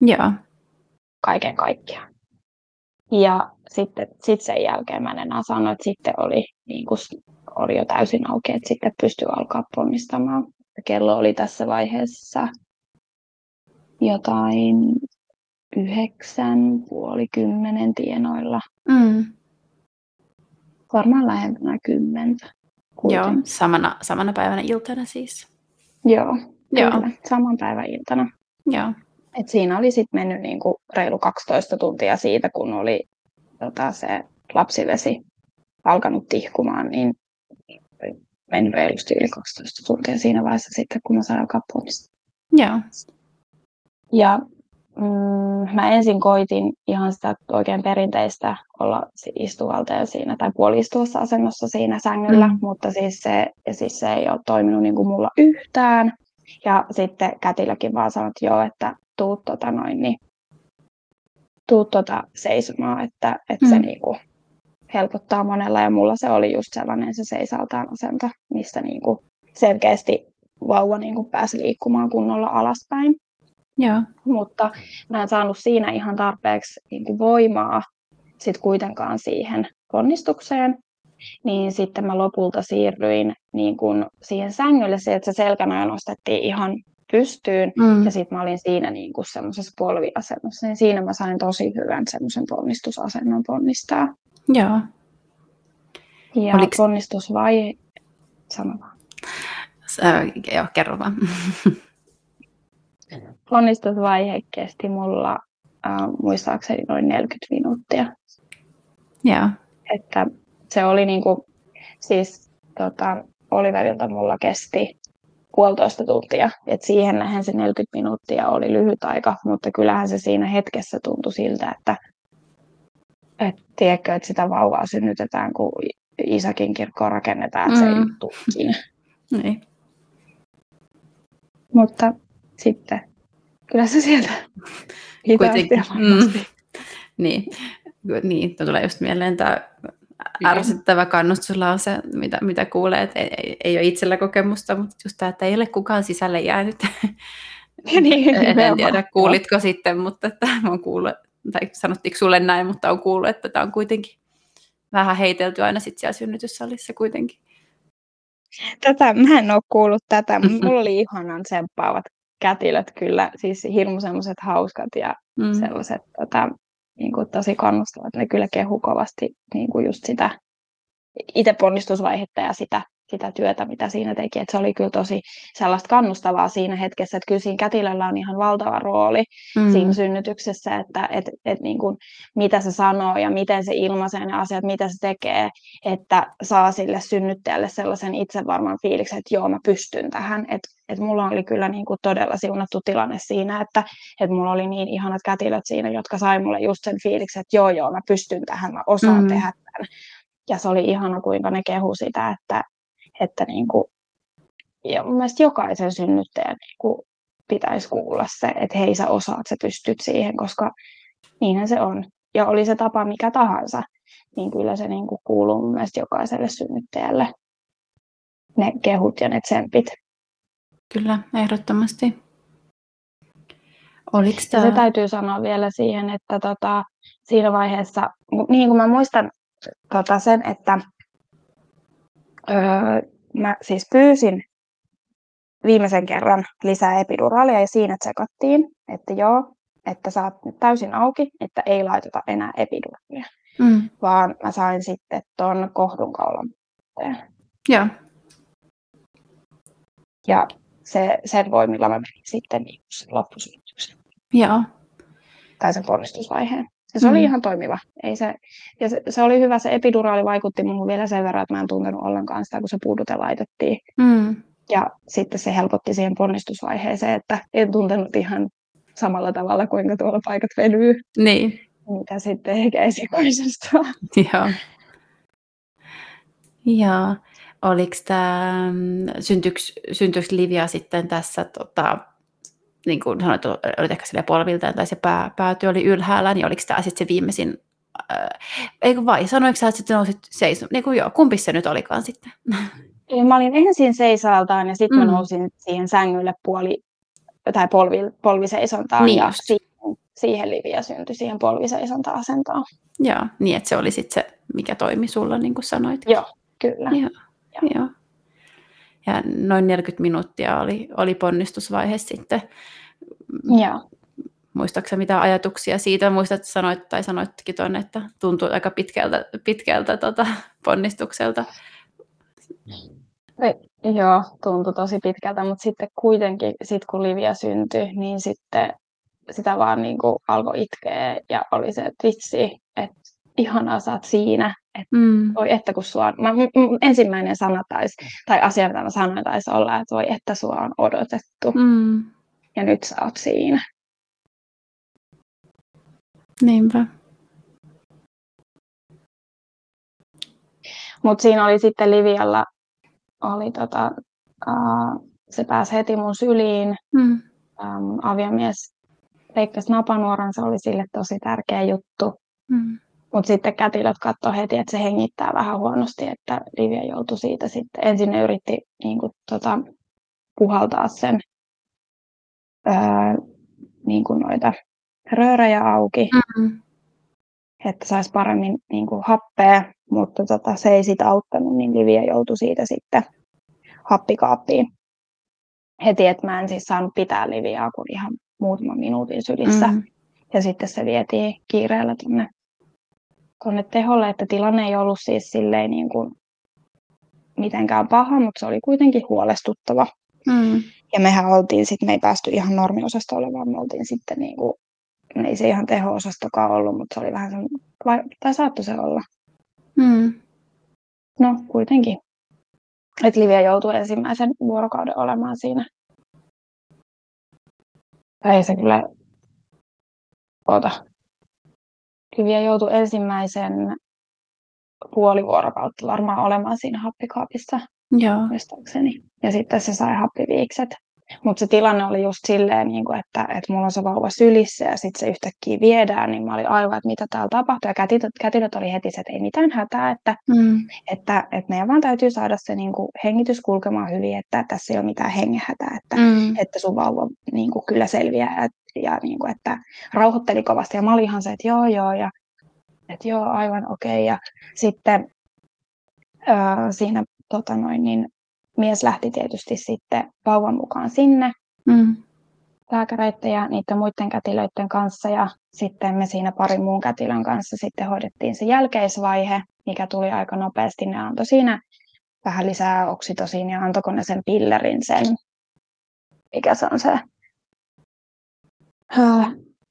Joo. kaiken kaikkiaan. Ja sitten sit sen jälkeen mä en enää sano, että sitten oli, niin kuin, oli jo täysin auki, että sitten pystyi alkaa ponnistamaan. Kello oli tässä vaiheessa jotain yhdeksän, puoli kymmenen tienoilla. Mm. Varmaan lähempänä kymmentä. Joo, kuitenkin. samana, samana päivänä iltana siis. Joo, Joo. kyllä. Saman päivän iltana. Joo. Et siinä oli sitten mennyt niinku reilu 12 tuntia siitä, kun oli tota, se lapsivesi alkanut tihkumaan, niin mennyt reilusti yli 12 tuntia siinä vaiheessa sitten, kun mä sain alkaa ponnistaa. Joo. Ja mm, mä ensin koitin ihan sitä oikein perinteistä olla istuvalteen siinä tai puoliistuvassa asennossa siinä sängyllä, Mm. mutta siis se, siis se ei ole toiminut niin kuin mulla yhtään. Ja sitten kätilökin vaan sanoi, että joo, että tuu tota noin, niin tuu tota seisomaan, että, että se Mm. niin kuin helpottaa monella. Ja mulla se oli just sellainen se seisaltaan asento, mistä niin kuin selkeästi vauva niin kuin pääsi liikkumaan kunnolla alaspäin Joo. mutta mä en saanut siinä ihan tarpeeksi niin kuin voimaa sit kuitenkaan siihen ponnistukseen. Niin sitten mä lopulta siirryin niin kuin siihen sängylle, se, että se selkänoja nostettiin ihan pystyyn. Mm. Ja sitten mä olin siinä niin kuin semmoisessa polviasennossa, niin siinä mä sain tosi hyvän semmoisen ponnistusasennon ponnistaa. Joo. Ja Oliks- ponnistusvaihe, sano vaan. S- äh, joo, kerro vaan. ponnistusvaihe kesti mulla äh, muistaakseni noin 40 minuuttia. Joo. Että se oli niin kuin, siis tota, Oliverilta mulla kesti puolitoista tuntia. Et siihen nähen se 40 minuuttia oli lyhyt aika, mutta kyllähän se siinä hetkessä tuntui siltä, että et, tiedätkö, että sitä vauvaa synnytetään, kun Isakin kirkkoa rakennetaan, mm. se ei Niin. Mutta sitten. Kyllä se sieltä hitaasti mm. Niin, niin tulee just mieleen tämä ärsyttävä kannustuslause, mitä, mitä kuulee, että ei, ei, ei ole itsellä kokemusta, mutta just tämä, että ei ole kukaan sisälle jäänyt. niin, en, en tiedä, kuulitko sitten, mutta että olen kuullut, tai sanottiinko sulle näin, mutta on kuullut, että tämä on kuitenkin vähän heitelty aina sitten siellä synnytyssalissa kuitenkin. Tätä, mä en ole kuullut tätä, mutta mulla oli ihanan tsemppaavat kätilöt kyllä, siis hirmu semmoiset hauskat ja mm. sellaiset tota, niin kuin tosi kannustavat. Ne kyllä kehu kovasti niin kuin just sitä itse ponnistusvaihetta ja sitä sitä työtä, mitä siinä teki. Et se oli kyllä tosi sellaista kannustavaa siinä hetkessä, että kyllä siinä kätilöllä on ihan valtava rooli mm. siinä synnytyksessä, että et, et niin kuin, mitä se sanoo ja miten se ilmaisee ne asiat, mitä se tekee, että saa sille synnyttäjälle sellaisen itsevarman fiiliksen, että joo, mä pystyn tähän. Että et mulla oli kyllä niin kuin todella siunattu tilanne siinä, että et mulla oli niin ihanat kätilöt siinä, jotka sai mulle just sen fiiliksen, että joo, joo, mä pystyn tähän, mä osaan mm. tehdä tämän. Ja se oli ihana, kuinka ne kehu sitä, että, että niin kuin, ja mun mielestä jokaisen synnyttäjän niin kuin pitäisi kuulla se, että hei sä osaat, sä pystyt siihen, koska niinhän se on. Ja oli se tapa mikä tahansa, niin kyllä se niin kuin kuuluu mun mielestä jokaiselle synnyttäjälle ne kehut ja ne tsempit. Kyllä, ehdottomasti. Oliko tämä... Se täytyy sanoa vielä siihen, että tota, siinä vaiheessa, niin kuin mä muistan tota sen, että öö, mä siis pyysin viimeisen kerran lisää epiduraalia ja siinä tsekattiin, että joo, että sä oot nyt täysin auki, että ei laiteta enää epiduraalia. Mm. Vaan mä sain sitten ton kohdunkaulan. Joo. Ja se, sen voimilla mä menin sitten niin sen loppusynnytyksen. Joo. Tai sen ponnistusvaiheen. Ja se mm. oli ihan toimiva. Ei se, ja se, se, oli hyvä, se epiduraali vaikutti minuun vielä sen verran, että mä en tuntenut ollenkaan sitä, kun se puudute laitettiin. Mm. Ja sitten se helpotti siihen ponnistusvaiheeseen, että en tuntenut ihan samalla tavalla, kuinka tuolla paikat venyy. Niin. Mitä sitten ehkä esikoisesta. Joo. Joo. Oliko tämä, mm, syntyykö Livia sitten tässä tota, niin kuin sanoit, olit ehkä sille polviltaan tai se pää, pääty oli ylhäällä, niin oliko tämä sitten se viimeisin, äh, eikö vai, sanoiko sä, että sitten nousit seisomaan, niin kuin joo, kumpi se nyt olikaan sitten? Mä olin ensin seisaltaan ja sitten mm. mä nousin siihen sängylle puoli, tai polvi, polviseisontaan niin ja siihen, siihen liviä syntyi siihen polviseisonta-asentoon. Joo, niin että se oli sitten se, mikä toimi sulla, niin kuin sanoit. Joo, kyllä. Joo, joo. joo ja noin 40 minuuttia oli, oli ponnistusvaihe sitten. Joo. Muistaakseni mitä ajatuksia siitä? Muistat, että sanoit, tai sanoitkin tuonne, että tuntuu aika pitkältä, pitkältä tota, ponnistukselta. Joo, tuntui tosi pitkältä, mutta sitten kuitenkin, sit kun Livia syntyi, niin sitten sitä vaan niin kuin alkoi itkeä ja oli se, että vitsi, että ihanaa sä oot siinä, että mm. voi että kun sua on, mä, m- ensimmäinen sana taisi, tai asia, mitä mä sanoin, taisi olla, että voi että sua on odotettu. Mm. Ja nyt sä oot siinä. Niinpä. Mutta siinä oli sitten Livialla, oli tota, uh, se pääsi heti mun syliin. Mm. Um, aviomies leikkasi napanuoran, se oli sille tosi tärkeä juttu. Mm. Mutta sitten kätilöt katsoi heti, että se hengittää vähän huonosti, että Livia joutui siitä sitten. Ensin ne yritti niin kuin, tota, puhaltaa sen öö, niin kuin noita röörejä auki, mm-hmm. että saisi paremmin niin kuin, happea, mutta tota, se ei sitä auttanut, niin Livia joutui siitä sitten happikaappiin heti, että mä en siis saanut pitää Liviaa kuin ihan muutaman minuutin sylissä. Mm-hmm. Ja sitten se vietiin kiireellä tuonne tuonne teholle, että tilanne ei ollut siis silleen niin kuin mitenkään paha, mutta se oli kuitenkin huolestuttava. Mm. Ja mehän oltiin sitten, me ei päästy ihan normiosastolle, vaan me oltiin sitten niin kuin ei se ihan teho-osastokaan ollut, mutta se oli vähän sen, vai, tai saattoi se olla. Mm. No, kuitenkin. Että Livia joutui ensimmäisen vuorokauden olemaan siinä. Tai ei se kyllä... Ota. Livia joutui ensimmäisen puoli vuorokautta varmaan olemaan siinä happikaapissa, Joo. muistaakseni. Ja sitten se sai happiviikset. Mutta se tilanne oli just silleen, niin kuin, että, että mulla on se vauva sylissä ja sitten se yhtäkkiä viedään, niin mä olin aivan, että mitä täällä tapahtuu. Ja kätilöt, kätilöt oli heti se, että ei mitään hätää, että, Mm. että, että meidän vaan täytyy saada se niin kuin, hengitys kulkemaan hyvin, että tässä ei ole mitään hengähätää, että, Mm. että sun vauva niin kuin, kyllä selviää ja, ja niin kuin, että rauhoitteli kovasti. Ja mä olin ihan se, että joo joo ja että joo aivan okei. Okay. Ja sitten ää, siinä tota noin, niin mies lähti tietysti sitten vauvan mukaan sinne Mm. lääkäreiden ja niiden muiden kätilöiden kanssa ja sitten me siinä parin muun kätilön kanssa sitten hoidettiin se jälkeisvaihe, mikä tuli aika nopeasti. Ne antoi siinä vähän lisää oksitosiinia, antoiko ne sen pillerin sen, mikä se on se,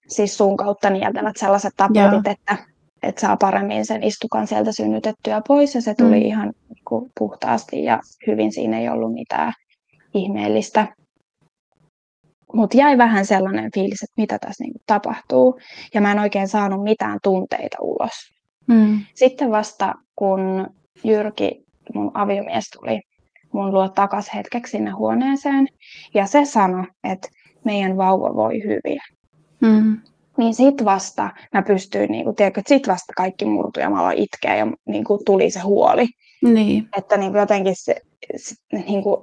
siis suun kautta nieltävät sellaiset tabletit, että, että saa paremmin sen istukan sieltä synnytettyä pois ja se tuli Mm. ihan niinku puhtaasti ja hyvin, siinä ei ollut mitään ihmeellistä. Mutta jäi vähän sellainen fiilis, että mitä tässä niinku tapahtuu. Ja mä en oikein saanut mitään tunteita ulos. Mm. Sitten vasta kun Jyrki, mun aviomies, tuli mun luo takas hetkeksi sinne huoneeseen. Ja se sanoi, että meidän vauva voi hyvin. Mm. Niin sit vasta mä pystyin, niinku, tiedätkö, että sit vasta kaikki murtui ja mä aloin itkeä ja niinku, tuli se huoli. Niin. Että niinku, jotenkin se, se niinku,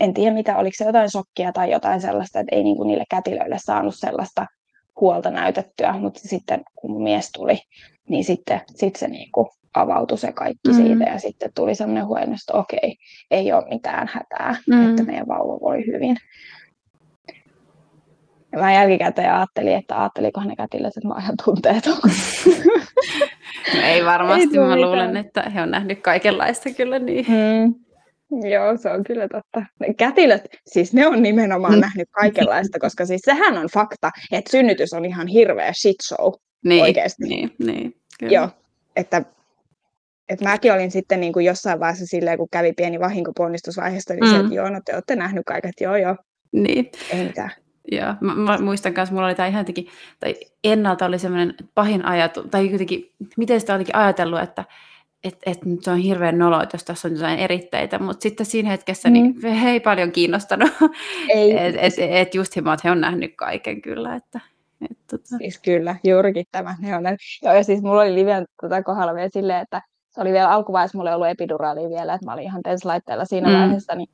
en tiedä mitä, oliko se jotain shokkia tai jotain sellaista, että ei niinku, niille kätilöille saanut sellaista huolta näytettyä, mutta sitten kun mun mies tuli, niin sitten sit se niinku avautui se kaikki Mm. siitä ja sitten tuli semmoinen huojennus, että okei, ei ole mitään hätää, Mm. että meidän vauva voi hyvin. Mä jälkikäteen ajattelin, että ajattelikohan ne kätilöt, että mä oon ihan tunteeton. No ei varmasti, Ei mä mitään. luulen, että he on nähnyt kaikenlaista kyllä niin. Mm. Joo, se on kyllä totta. Ne kätilöt, siis ne on nimenomaan Mm. nähnyt kaikenlaista, koska siis sehän on fakta, että synnytys on ihan hirveä shit show. Niin, Oikeesti. Niin, niin, kyllä. Joo, että, että mäkin olin sitten niin kuin jossain vaiheessa silleen, kun kävi pieni vahinko ponnistusvaiheesta, niin mm. se, että joo, no te olette nähnyt kaiket, joo, joo, Niin. ei mitään. Joo, mä, mä muistan kanssa, mulla oli tämä ihan jotenkin, tai ennalta oli semmoinen pahin ajatus, tai jotenkin, miten sitä olikin ajatellut, että et, et nyt se on hirveän nolo, että jos tässä on jotain eritteitä, mutta sitten siinä hetkessä niin Mm. he ei paljon kiinnostanut, että et, et just he, he on nähnyt kaiken kyllä, että et, tota, Siis kyllä, juurikin tämä. Ne on, joo, ja siis mulla oli Liven tota kohdalla vielä silleen, että se oli vielä alkuvaiheessa, mulla ei ollut epiduraalia vielä, että mä olin ihan tenslaitteella siinä mm. vaiheessa, niin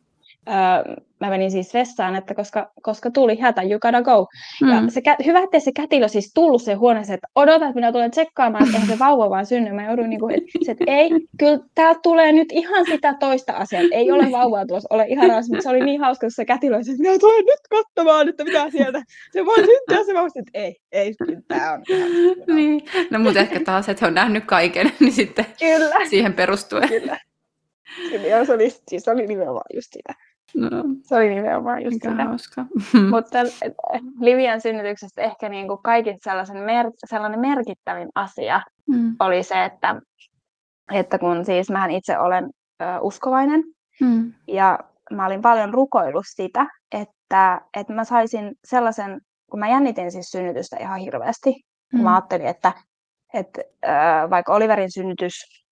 öö, mä menin siis vessaan, että koska, koska tuli hätä, you gotta go. Mm. Ja se, hyvä, ettei se kätilö siis tullut siihen huoneeseen, että odota, että minä tulen tsekkaamaan, että se vauva vaan synny. Mä joudun niin kuin, että, että ei, kyllä täältä tulee nyt ihan sitä toista asiaa, että ei ole vauvaa tuossa, ole ihan rauhassa, mutta se oli niin hauska, kun se kätilö että minä tulen nyt katsomaan, että mitä sieltä, se voi syntyä, se vauva, että ei, ei, kyllä tämä on ihan, niin. No mutta ehkä taas, että he on nähnyt kaiken, niin sitten kyllä, siihen perustuen. kyllä. Kyllä, se oli, siis se oli nimenomaan just sitä. No, Se oli nimenomaan just mikä sitä. hauska. Mutta Livian synnytyksestä ehkä niin kuin kaikista sellaisen mer- sellainen merkittävin asia Mm, oli se, että, että kun siis mähän itse olen ö, uskovainen mm, ja mä olin paljon rukoillut sitä, että, että mä saisin sellaisen, kun mä jännitin siis synnytystä ihan hirveästi. Mm. mm, Mä ajattelin, että, että ö, vaikka Oliverin synnytys,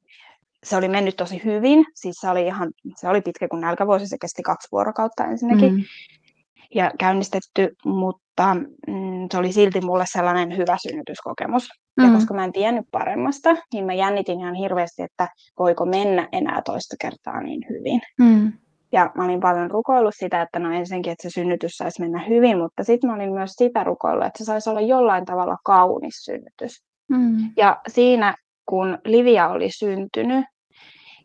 se oli mennyt tosi hyvin, siis se oli, ihan, se oli pitkä kuin nälkävuosi, se kesti kaksi vuorokautta ensinnäkin mm, ja käynnistetty, mutta mm, se oli silti mulle sellainen hyvä synnytyskokemus. Ja mm, koska mä en tiennyt paremmasta, niin mä jännitin ihan hirveästi, että voiko mennä enää toista kertaa niin hyvin. mm, Ja mä olin paljon rukoillut sitä, että no ensinnäkin, että se synnytys saisi mennä hyvin, mutta sitten mä olin myös sitä rukoillut, että se saisi olla jollain tavalla kaunis synnytys. mm, Ja siinä, kun Livia oli syntynyt,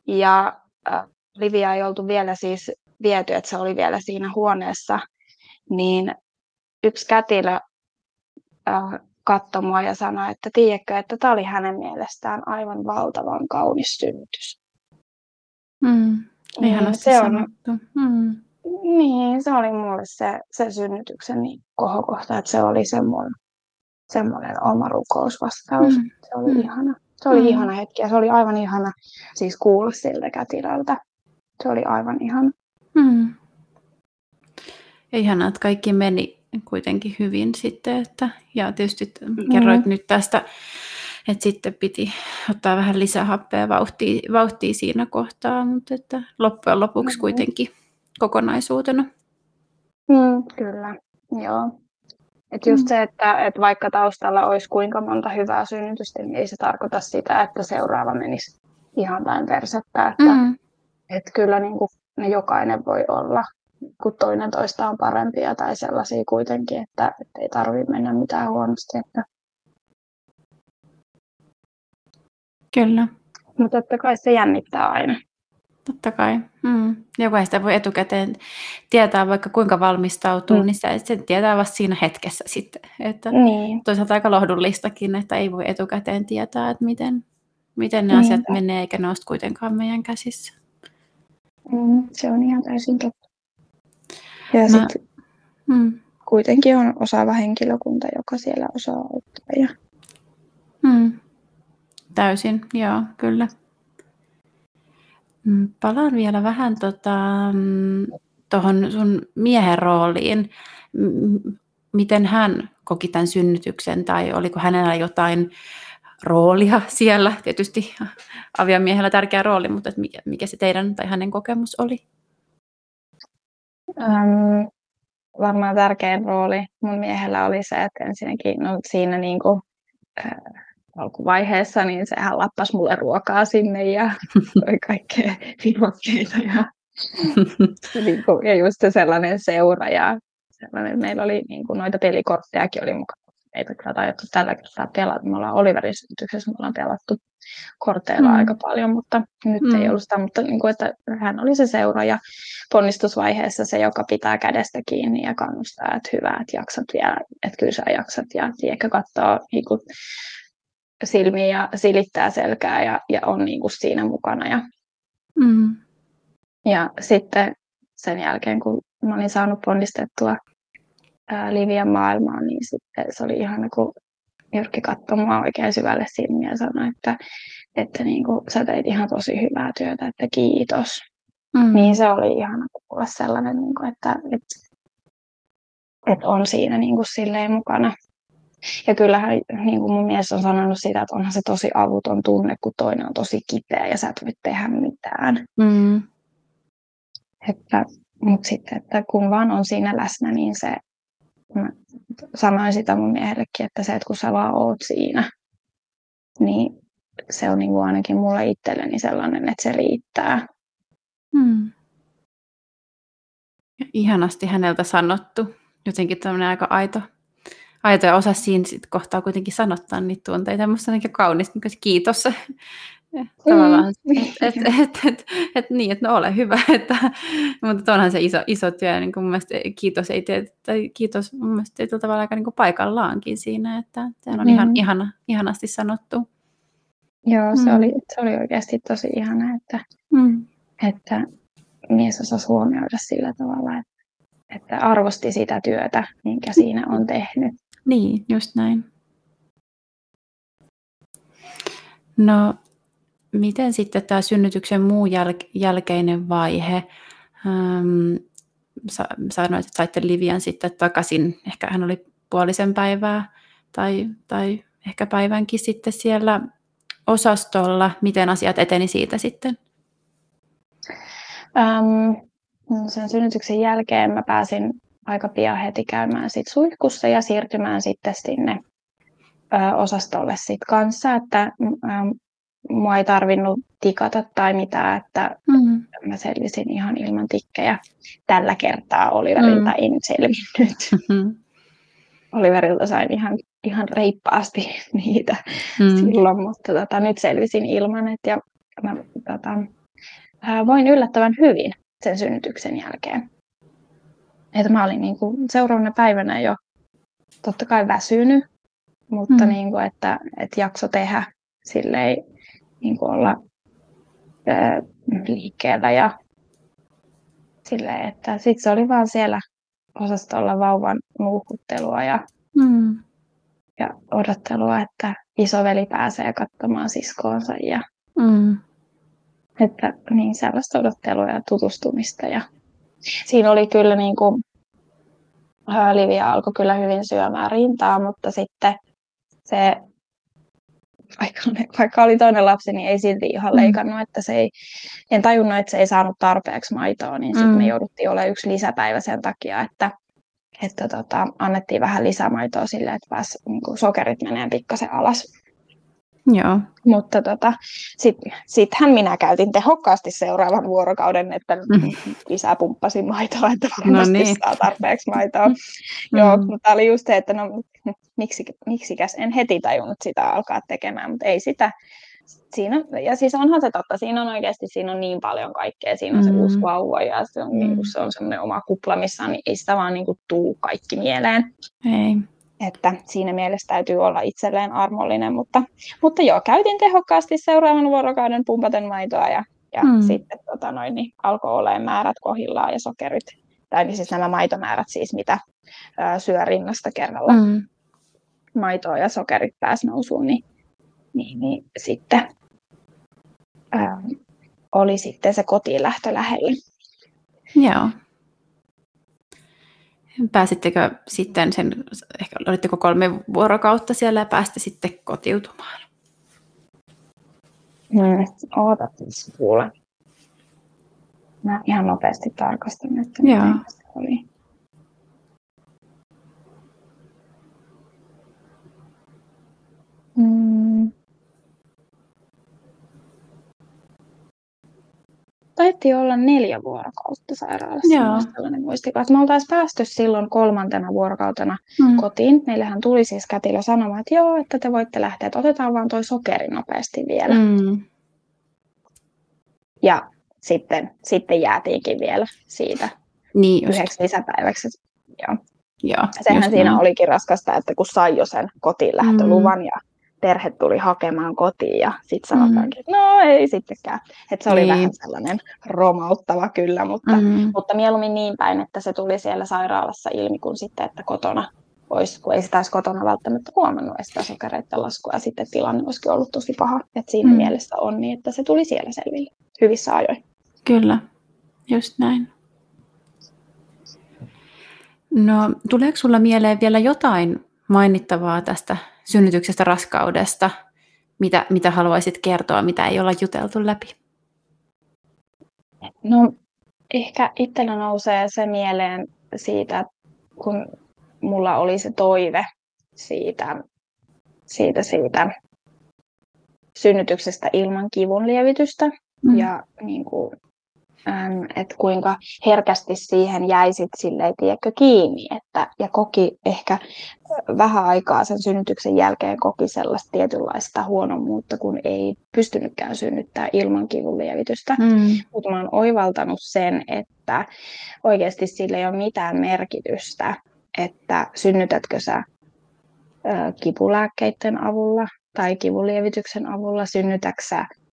ja äh, Livia ei oltu vielä siis viety, että se oli vielä siinä huoneessa, niin yksi kätilö äh, katsoi mua ja sanoi, että tiedätkö, että tämä oli hänen mielestään aivan valtavan kaunis synnytys. mm. Niin, Ihanasti se on, sanottu. Mm. niin, se oli mulle se, se synnytyksen niin kohokohta, että se oli se mun semmoinen oma rukousvastaus. Mm. Se oli Mm. ihana. Se oli Mm. ihana hetki ja se oli aivan ihana siis kuulla siltä kätilöltä. Se oli aivan ihana. Mm. Ja ihanaa, että kaikki meni kuitenkin hyvin sitten. Että, ja tietysti kerroit Mm. nyt tästä, että sitten piti ottaa vähän lisää happea vauhtia, vauhtia siinä kohtaa, mutta että loppujen lopuksi Mm. kuitenkin kokonaisuutena. Mm, kyllä, joo. Et just Mm. se, että, että vaikka taustalla olisi kuinka monta hyvää synnytystä, niin ei se tarkoita sitä, että seuraava menisi ihan päin persettä. Että, Mm. että kyllä niin kuin ne jokainen voi olla, kun toinen toista on parempia tai sellaisia kuitenkin, että, että ei tarvitse mennä mitään huonosti. Että, Kyllä, mutta totta kai se jännittää aina. Totta kai. Mm. Jokainen sitä voi etukäteen tietää, vaikka kuinka valmistautuu, Mm. niin sitä, sen tietää vasta siinä hetkessä sitten. Että Niin, toisaalta aika lohdullistakin, että ei voi etukäteen tietää, että miten, miten ne Niinpä. asiat menee, eikä ne ole kuitenkaan meidän käsissä. mm, se on ihan täysin totta. Ja Mä- sitten Mm. kuitenkin on osaava henkilökunta, joka siellä osaa auttaa. Ja, Mm. Täysin, joo, kyllä. Mm, Palaan vielä vähän tota, tuohon sun miehen rooliin. Miten hän koki tämän synnytyksen tai oliko hänellä jotain roolia siellä? Tietysti aviomiehellä tärkeä rooli, mutta mikä, mikä se teidän tai hänen kokemus oli? äm, varmaan tärkein rooli mun miehellä oli se, että ensinnäkin no, siinä niin kuin, äh, alkuvaiheessa, niin sehän lappasi mulle ruokaa sinne ja toi kaikkea vivokkeita ja, niin kuin, ja just se sellainen seura ja sellainen, meillä oli niin kuin, noita pelikorttejakin oli mukana. Meitä kyllä taidettu tällä kertaa pelata. Me ollaan Oliverin syntyksessä, me ollaan pelattu korteilla Mm. aika paljon, mutta nyt Mm. ei ollut sitä, mutta niin kuin, että hän oli se seura ja ponnistusvaiheessa se, joka pitää kädestä kiinni ja kannustaa, että hyvä, että jaksat vielä, että kyllä sä jaksat ja tiedätkö, katsoo niin kuin, silmiä ja silittää selkää ja, ja on niin kuin siinä mukana. Ja, Mm. ja sitten sen jälkeen, kun mä olin saanut ponnistettua ää, Livian maailmaan, niin sitten se oli ihana, kun Jyrki katsoi mua oikein syvälle silmiä ja sanoi, että, että niin kuin, sä teit ihan tosi hyvää työtä, että kiitos. Mm. Niin se oli ihana kuulla sellainen, niin kuin, että, että, että on siinä niin kuin silleen mukana. Ja kyllähän niin kuin mun mies on sanonut sitä, että onhan se tosi avuton tunne, kun toinen on tosi kipeä ja sä et voi tehdä mitään. Mm. Että, mutta sitten, että kun vaan on siinä läsnä, niin se, mä sanoin sitä mun miehellekin, että se, että kun sä vaan oot siinä, niin se on niin kuin ainakin mulle itselleni sellainen, että se riittää. Mm. Ja ihanasti häneltä sanottu. Jotenkin tämmöinen aika aito, aito ja osa siinä sit kohtaa kuitenkin sanottaa niitä tunteita. Minusta on ainakin kaunis niin se kiitos. Ja Tavallaan, että et, et, et, et, niin, että no ole hyvä. Että, mutta onhan se iso, iso työ. Niin kuin mun mielestä kiitos, ei tee, tai kiitos mun mielestä tietyllä tavalla aika niin kuin paikallaankin siinä. Että sehän on ihan Mm. ihana, ihanasti sanottu. Joo, se, Mm. oli, se oli oikeasti tosi ihana, että, Mm. että mies osasi huomioida sillä tavalla, että, että arvosti sitä työtä, minkä siinä on tehnyt. Niin, just näin. No, miten sitten tämä synnytyksen muu jäl- jälkeinen vaihe? Ähm, sa- sanoit, että saitte Livian sitten takaisin. Ehkä hän oli puolisen päivää tai, tai ehkä päivänkin sitten siellä osastolla. Miten asiat eteni siitä sitten? No sen synnytyksen jälkeen mä pääsin aika pian heti käymään sit suihkussa ja siirtymään sitten sinne ö, osastolle sit kanssa, että äm, mua ei tarvinnut tikata tai mitään, että Mm. mä selvisin ihan ilman tikkejä. Tällä kertaa Oliverilta Mm. en selvinnyt. Mm. Oliverilta sain ihan, ihan reippaasti niitä Mm. silloin, mutta tota, nyt selvisin ilman, että ja mä tota, voin yllättävän hyvin sen synnytyksen jälkeen. Että mä olin niin kuin seuraavana päivänä jo totta kai väsynyt, mutta Mm. niin kuin, että, että jakso tehdä silleen niin kuin olla ää, liikkeellä ja silleen, että sitten se oli vaan siellä osastolla vauvan nuuhuttelua ja Mm. ja odottelua, että isoveli pääsee katsomaan siskoonsa ja Mm. että niin sellaista odottelua ja tutustumista. Ja siinä oli kyllä niin kuin, ää, Livia alkoi kyllä hyvin syömään rintaa, mutta sitten se, vaikka, vaikka oli toinen lapsi, niin ei silti ihan Mm. leikannut, että se ei, en tajunnut, että se ei saanut tarpeeksi maitoa, niin sitten Mm. me jouduttiin olemaan yksi lisäpäivä sen takia, että, että tota, annettiin vähän lisämaitoa sille, että pääsi, niin kuin sokerit menee pikkasen alas. Joo. Mutta tota, sitten sittenhän minä käytin tehokkaasti seuraavan vuorokauden, että Mm. lisää pumppasin maitoa, että varmasti No niin. saa tarpeeksi maitoa. Joo, Mm. mutta oli just se, että no miksi, miksikäs en heti tajunnut sitä alkaa tekemään, mutta ei sitä. Siinä, ja siis onhan se totta, siinä on oikeasti siinä on niin paljon kaikkea. Siinä on se Mm. uusi vauva ja se on, niin Mm. kuin, se on semmoinen oma kupla, missä niin ei sitä vaan niin kuin, tuu kaikki mieleen. Ei. Että siinä mielessä täytyy olla itselleen armollinen, mutta, mutta joo, käytin tehokkaasti seuraavan vuorokauden pumpaten maitoa ja, ja Mm. sitten tota noin, niin alkoi olemaan määrät kohillaan ja sokerit, tai niin siis nämä maitomäärät siis, mitä ää, syö rinnasta kerralla Mm. maitoa ja sokerit pääsi nousuun, niin, niin, niin sitten ää, oli sitten se kotiin lähtö lähellä. Joo. Pääsittekö sitten sen, ehkä olitteko kolme vuorokautta siellä ja pääsitte sitten kotiutumaan? Mm, ootat kuule. Mä ihan nopeasti tarkastan, että Joo. miten se oli. Mm. Taitti olla neljä vuorokautta sairaalassa. Joo. Tällainen muistikuva. että Me oltaisiin päästy silloin kolmantena vuorokautena Mm. kotiin. Meillähän tuli siis kätilö sanomaan, että joo, että te voitte lähteä, että otetaan vaan toi sokeri nopeasti vielä. Mm. Ja sitten, sitten jäätiinkin vielä siitä Niin just. yhdeksi lisäpäiväksi. Joo. Joo, Sehän siinä näin. olikin raskasta, että kun sai jo sen kotiin lähtöluvan ja perhe tuli hakemaan kotiin ja sitten Mm. sanotaankin, että no ei sittenkään. Että se oli Niin. vähän sellainen romauttava kyllä, mutta, Mm. mutta mieluummin niin päin, että se tuli siellä sairaalassa ilmi kuin sitten, että kotona olisi, kun ei sitä olisi kotona välttämättä huomannut sitä sokereiden laskua ja sitten tilanne olisikin ollut tosi paha. Että siinä Mm. mielessä on niin, että se tuli siellä selville hyvissä ajoin. Kyllä, just näin. No, tuleeko sulla mieleen vielä jotain mainittavaa tästä synnytyksestä, raskaudesta, mitä, mitä haluaisit kertoa, mitä ei olla juteltu läpi? No ehkä itsellä nousee se mieleen siitä, kun mulla oli se toive siitä, siitä, siitä synnytyksestä ilman kivun lievitystä Mm. ja niin kuin, että kuinka herkästi siihen jäi sit silleen, tiedätkö, kiinni, että, ja koki ehkä äh, vähän aikaa sen synnytyksen jälkeen koki sellaista tietynlaista huonommuutta, kun ei pystynytkään synnyttää ilman kivun lievitystä. Mm. Mutta mä oon oivaltanut sen, että oikeasti sillä ei ole mitään merkitystä, että synnytätkö sä kipulääkkeiden avulla tai kivunlievityksen avulla, synnytätkö sä ö,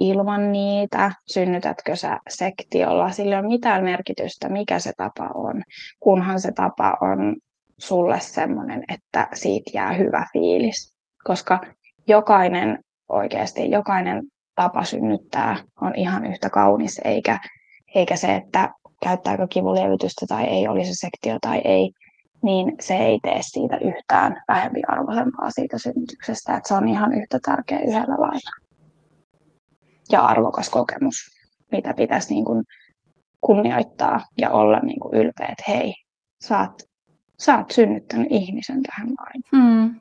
ilman niitä, synnytätkö sä sektiolla, sillä ei ole mitään merkitystä, mikä se tapa on, kunhan se tapa on sulle semmoinen, että siitä jää hyvä fiilis. Koska jokainen oikeasti, jokainen tapa synnyttää on ihan yhtä kaunis, eikä, eikä se, että käyttääkö kivunlievitystä tai ei, oli se sektio tai ei, niin se ei tee siitä yhtään vähempiarvoisempaa siitä synnytyksestä, että se on ihan yhtä tärkeä yhdellä lailla. Ja arvokas kokemus, mitä pitäisi niin kuin kunnioittaa ja olla niin kuin ylpeä, että hei, sä oot, sä oot synnyttänyt ihmisen tähän maailmaan. Mm.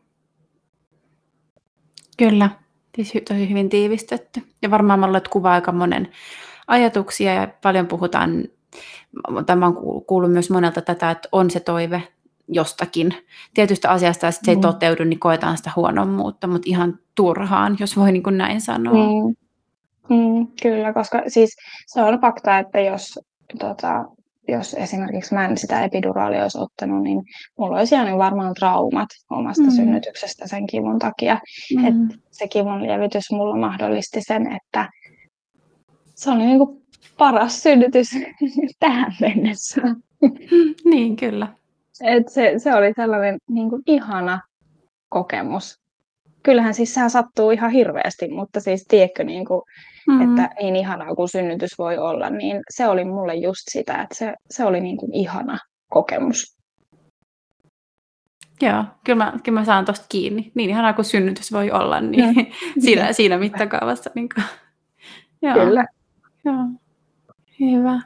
Kyllä, siis tosi hyvin tiivistetty. Ja varmaan mä olet kuvaa aika monen ajatuksia ja paljon puhutaan, tämä on kuullut- myös monelta tätä, että on se toive jostakin tietystä asiasta ja sitten se ei Mm. toteudu, niin koetaan sitä huonommuutta, mutta ihan turhaan, jos voi niin kuin näin sanoa. Mm. Mm, kyllä, koska siis se on fakta, että jos, tota, jos esimerkiksi mä en sitä epiduraalia olisi ottanut, niin mulla olisi jäänyt varmaan traumat omasta Mm. synnytyksestä sen kivun takia. Mm. Et se kivun lievitys mulla mahdollisti sen, että se oli niinku paras synnytys tähän mennessä. Niin, kyllä. Et se, se oli sellainen niinku ihana kokemus. Kyllähän siis sehän sattuu ihan hirveästi, mutta siis tiedätkö, niin kuin, mm. että niin ihanaa kuin synnytys voi olla, niin se oli mulle just sitä, että se, se oli niin kuin ihana kokemus. Joo, kyllä mä, kyllä mä saan tuosta kiinni. Niin ihanaa kuin synnytys voi olla, niin mm. siinä, siinä mittakaavassa. Niin kuin. Joo. Kyllä. Joo. Hyvä.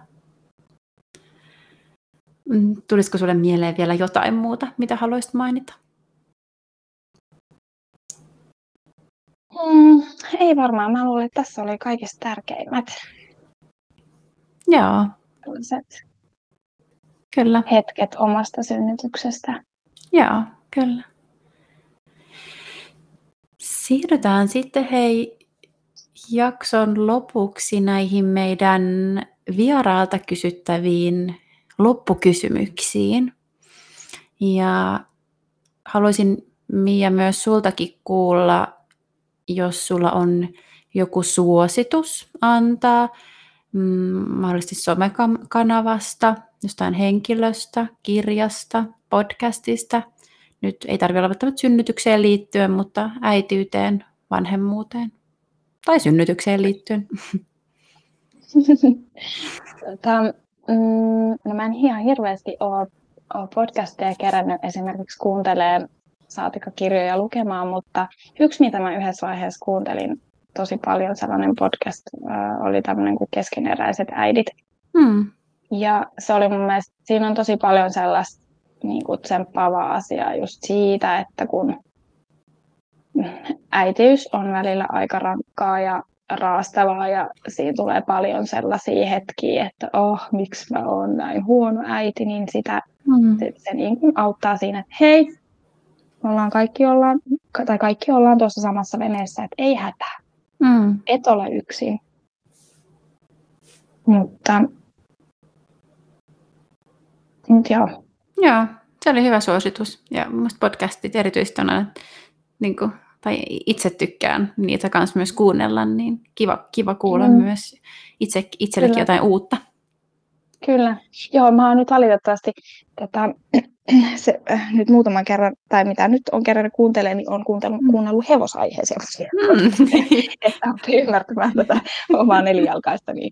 Mm, tulisiko sulle mieleen vielä jotain muuta, mitä haluaisit mainita? Mm, ei varmaan. Mä luulen, että tässä oli kaikista tärkeimmät. Joo. Kyllä. hetket omasta synnytyksestä. Joo, kyllä. Siirrytään sitten hei jakson lopuksi näihin meidän vieraalta kysyttäviin loppukysymyksiin. Ja haluaisin Mia myös sultakin kuulla, jos sulla on joku suositus antaa, mm, mahdollisesti somekanavasta, jostain henkilöstä, kirjasta, podcastista. Nyt ei tarvitse olla välttämättä synnytykseen liittyen, mutta äitiyteen, vanhemmuuteen tai synnytykseen liittyen. Tota, mm, no mä en ihan hirveästi ole, ole podcasteja kerännyt esimerkiksi kuuntelee saatika kirjoja lukemaan, mutta yksi, mitä mä yhdessä vaiheessa kuuntelin tosi paljon, sellainen podcast, äh, oli tämmöinen kuin Keskeneräiset äidit. Hmm. Ja se oli mun mielestä, siinä on tosi paljon sellaista niin kuin tsemppaavaa asiaa just siitä, että kun äitiys on välillä aika rankkaa ja raastavaa ja siinä tulee paljon sellaisia hetkiä, että oh, miksi mä oon näin huono äiti, niin sitä, mm. se, se niin kuin auttaa siinä, että hei, me ollaan kaikki ollaan, tai kaikki ollaan tuossa samassa veneessä, että ei hätää. Mm. Et ole yksin. Mutta, mutta joo. Joo, se oli hyvä suositus. Ja minusta podcastit erityisesti on niin kuin, tai itse tykkään niitä kanssa myös kuunnella, niin kiva, kiva kuulla mm. myös itse, itsellekin Kyllä. jotain uutta. Kyllä. Joo, mä oon nyt valitettavasti tätä se, äh, nyt muutaman kerran, tai mitä nyt on kerran kuuntelen, niin on kuunnellut, mm. kuunnellut hevosaiheisia. Mm. että oppii ymmärtämään tätä omaa nelijalkaista, niin,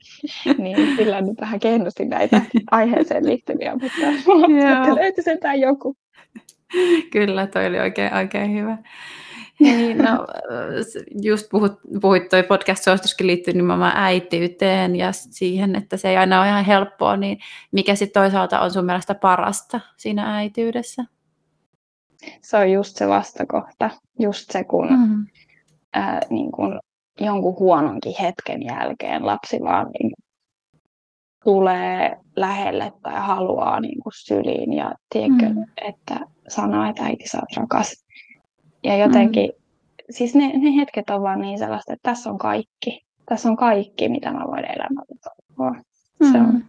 niin sillä nyt vähän kehnostin näitä aiheeseen liittyviä, mutta löytyi sentään joku. Kyllä, toi oli oikein, oikein hyvä. Niin, no, just puhut, puhuit toi podcast-suosituskin liittyy nimenomaan äitiyteen ja siihen, että se ei aina ole ihan helppoa, niin mikä sitten toisaalta on sun mielestä parasta siinä äityydessä? Se on just se vastakohta, just se kun, mm-hmm. ää, niin kun jonkun huononkin hetken jälkeen lapsi vaan niin tulee lähelle tai haluaa niin kuin syliin ja tiedätkö, mm. että sanoo, että äiti sä oot rakas ja jotenkin, mm. siis ne, ne hetket on vaan niin sellaista, että tässä on kaikki. Tässä on kaikki, mitä mä voin elämältä toivoa. Mm. Se on, mm.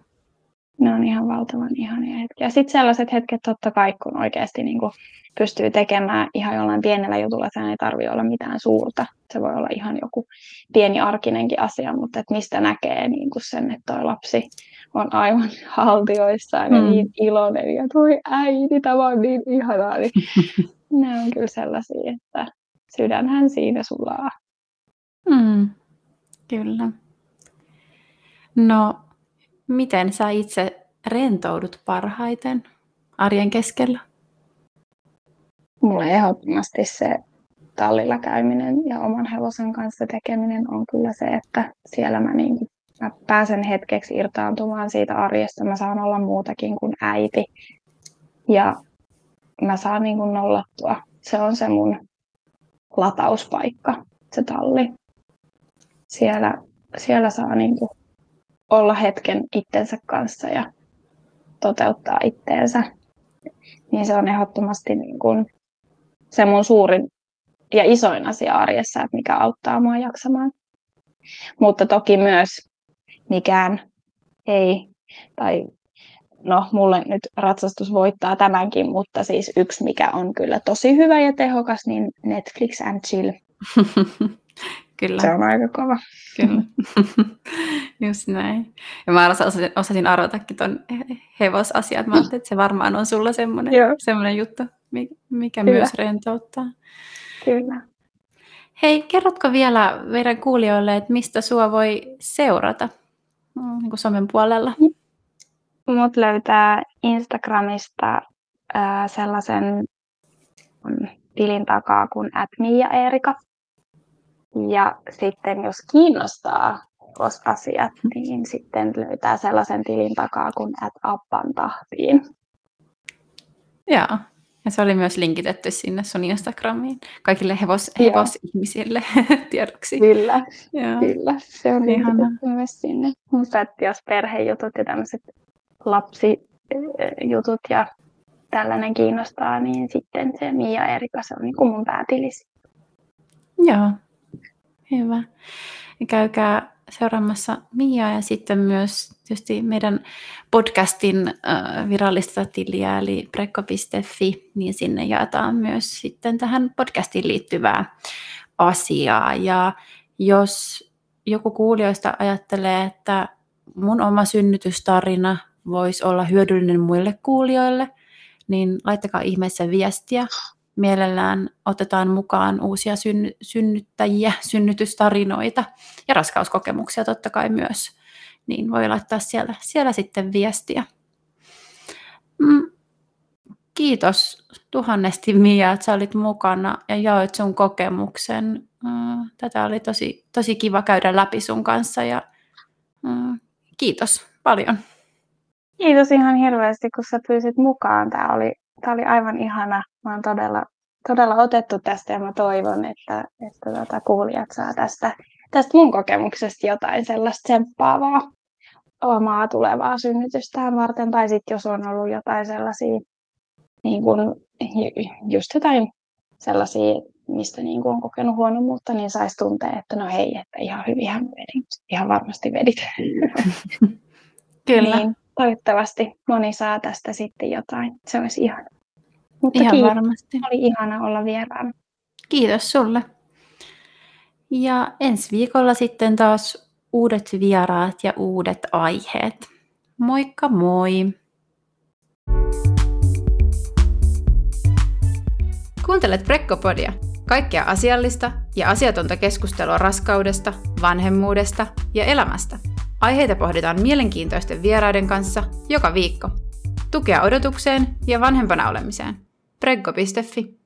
ne on ihan valtavan ihania hetkiä. Ja sitten sellaiset hetket totta kai, kun oikeasti niin kuin pystyy tekemään ihan jollain pienellä jutulla, että ei tarvitse olla mitään suurta. Se voi olla ihan joku pieni arkinenkin asia, mutta että mistä näkee niin kuin sen, että toi lapsi on aivan haltioissaan mm. ja niin iloinen ja toi äiti, tämä on niin ihanaa. Niin ne on kyllä sellaisia, että sydänhän siinä sulaa. Mm, kyllä. No, miten sä itse rentoudut parhaiten arjen keskellä? Mulle ehdottomasti se tallilla käyminen ja oman hevosen kanssa tekeminen on kyllä se, että siellä mä, niin, mä pääsen hetkeksi irtaantumaan siitä arjesta. Mä saan olla muutakin kuin äiti. Ja mä saan niin kuin nollattua. Se on se mun latauspaikka, se talli. Siellä, siellä saa niin kuin olla hetken itsensä kanssa ja toteuttaa itteensä. Niin se on ehdottomasti niin kuin se mun suurin ja isoin asia arjessa, että mikä auttaa mua jaksamaan. Mutta toki myös mikään ei, tai no mulle nyt ratsastus voittaa tämänkin, mutta siis yksi mikä on kyllä tosi hyvä ja tehokas, niin Netflix and chill. Kyllä. Se on aika kova. Kyllä. Just näin. Ja mä osasin, osasin arvatakin ton hevosasiat. Mä ajattelin, että se varmaan on sulla semmoinen, semmoinen juttu. mikä Kyllä. myös rentouttaa. Kyllä. Hei, kerrotko vielä meidän kuulijoille, että mistä sua voi seurata mm, niin kuin somen puolella? Mut löytää Instagramista ää, sellaisen tilin takaa kuin Erika. Ja sitten jos kiinnostaa asiat, niin sitten löytää sellaisen tilin takaa kuin at appan tahtiin. Joo, ja se oli myös linkitetty sinne sun Instagramiin kaikille hevos, hevosihmisille tiedoksi. Kyllä, Joo. kyllä. Se on linkitetty myös sinne. Mutta jos perhejutut ja tämmöiset lapsijutut ja tällainen kiinnostaa, niin sitten se Mia Erika, se on niin kuin mun päätilisi. Joo, hyvä. Käykää seuraamassa Mia ja sitten myös tietysti meidän podcastin virallista tiliä eli prekko.fi, niin sinne jaetaan myös sitten tähän podcastiin liittyvää asiaa. Ja jos joku kuulijoista ajattelee, että mun oma synnytystarina voisi olla hyödyllinen muille kuulijoille, niin laittakaa ihmeessä viestiä mielellään otetaan mukaan uusia synny- synnyttäjiä, synnytystarinoita ja raskauskokemuksia totta kai myös, niin voi laittaa siellä, siellä sitten viestiä. Mm. Kiitos tuhannesti Mia, että sä olit mukana ja jaoit sun kokemuksen. Mm, tätä oli tosi, tosi kiva käydä läpi sun kanssa ja mm, kiitos paljon. Kiitos ihan hirveästi, kun sä pyysit mukaan. Tämä oli, tämä oli aivan ihana mä oon todella, todella otettu tästä ja mä toivon, että, että tota, kuulijat saa tästä, tästä mun kokemuksesta jotain sellaista tsemppaavaa omaa tulevaa synnytystään varten. Tai sitten jos on ollut jotain sellaisia, niin kun, just jotain sellaisia, mistä niin on kokenut huonommuutta, niin saisi tuntea, että no hei, että ihan hyvinhän vedin. Ihan varmasti vedit. Kyllä. niin, toivottavasti moni saa tästä sitten jotain. Se olisi ihan mutta Ihan kiitos. varmasti. Oli ihana olla vieraana. Kiitos sulle. Ja ensi viikolla sitten taas uudet vieraat ja uudet aiheet. Moikka moi! Kuuntelet Prekkopodia. Kaikkea asiallista ja asiatonta keskustelua raskaudesta, vanhemmuudesta ja elämästä. Aiheita pohditaan mielenkiintoisten vieraiden kanssa joka viikko. Tukea odotukseen ja vanhempana olemiseen. Preggo.fi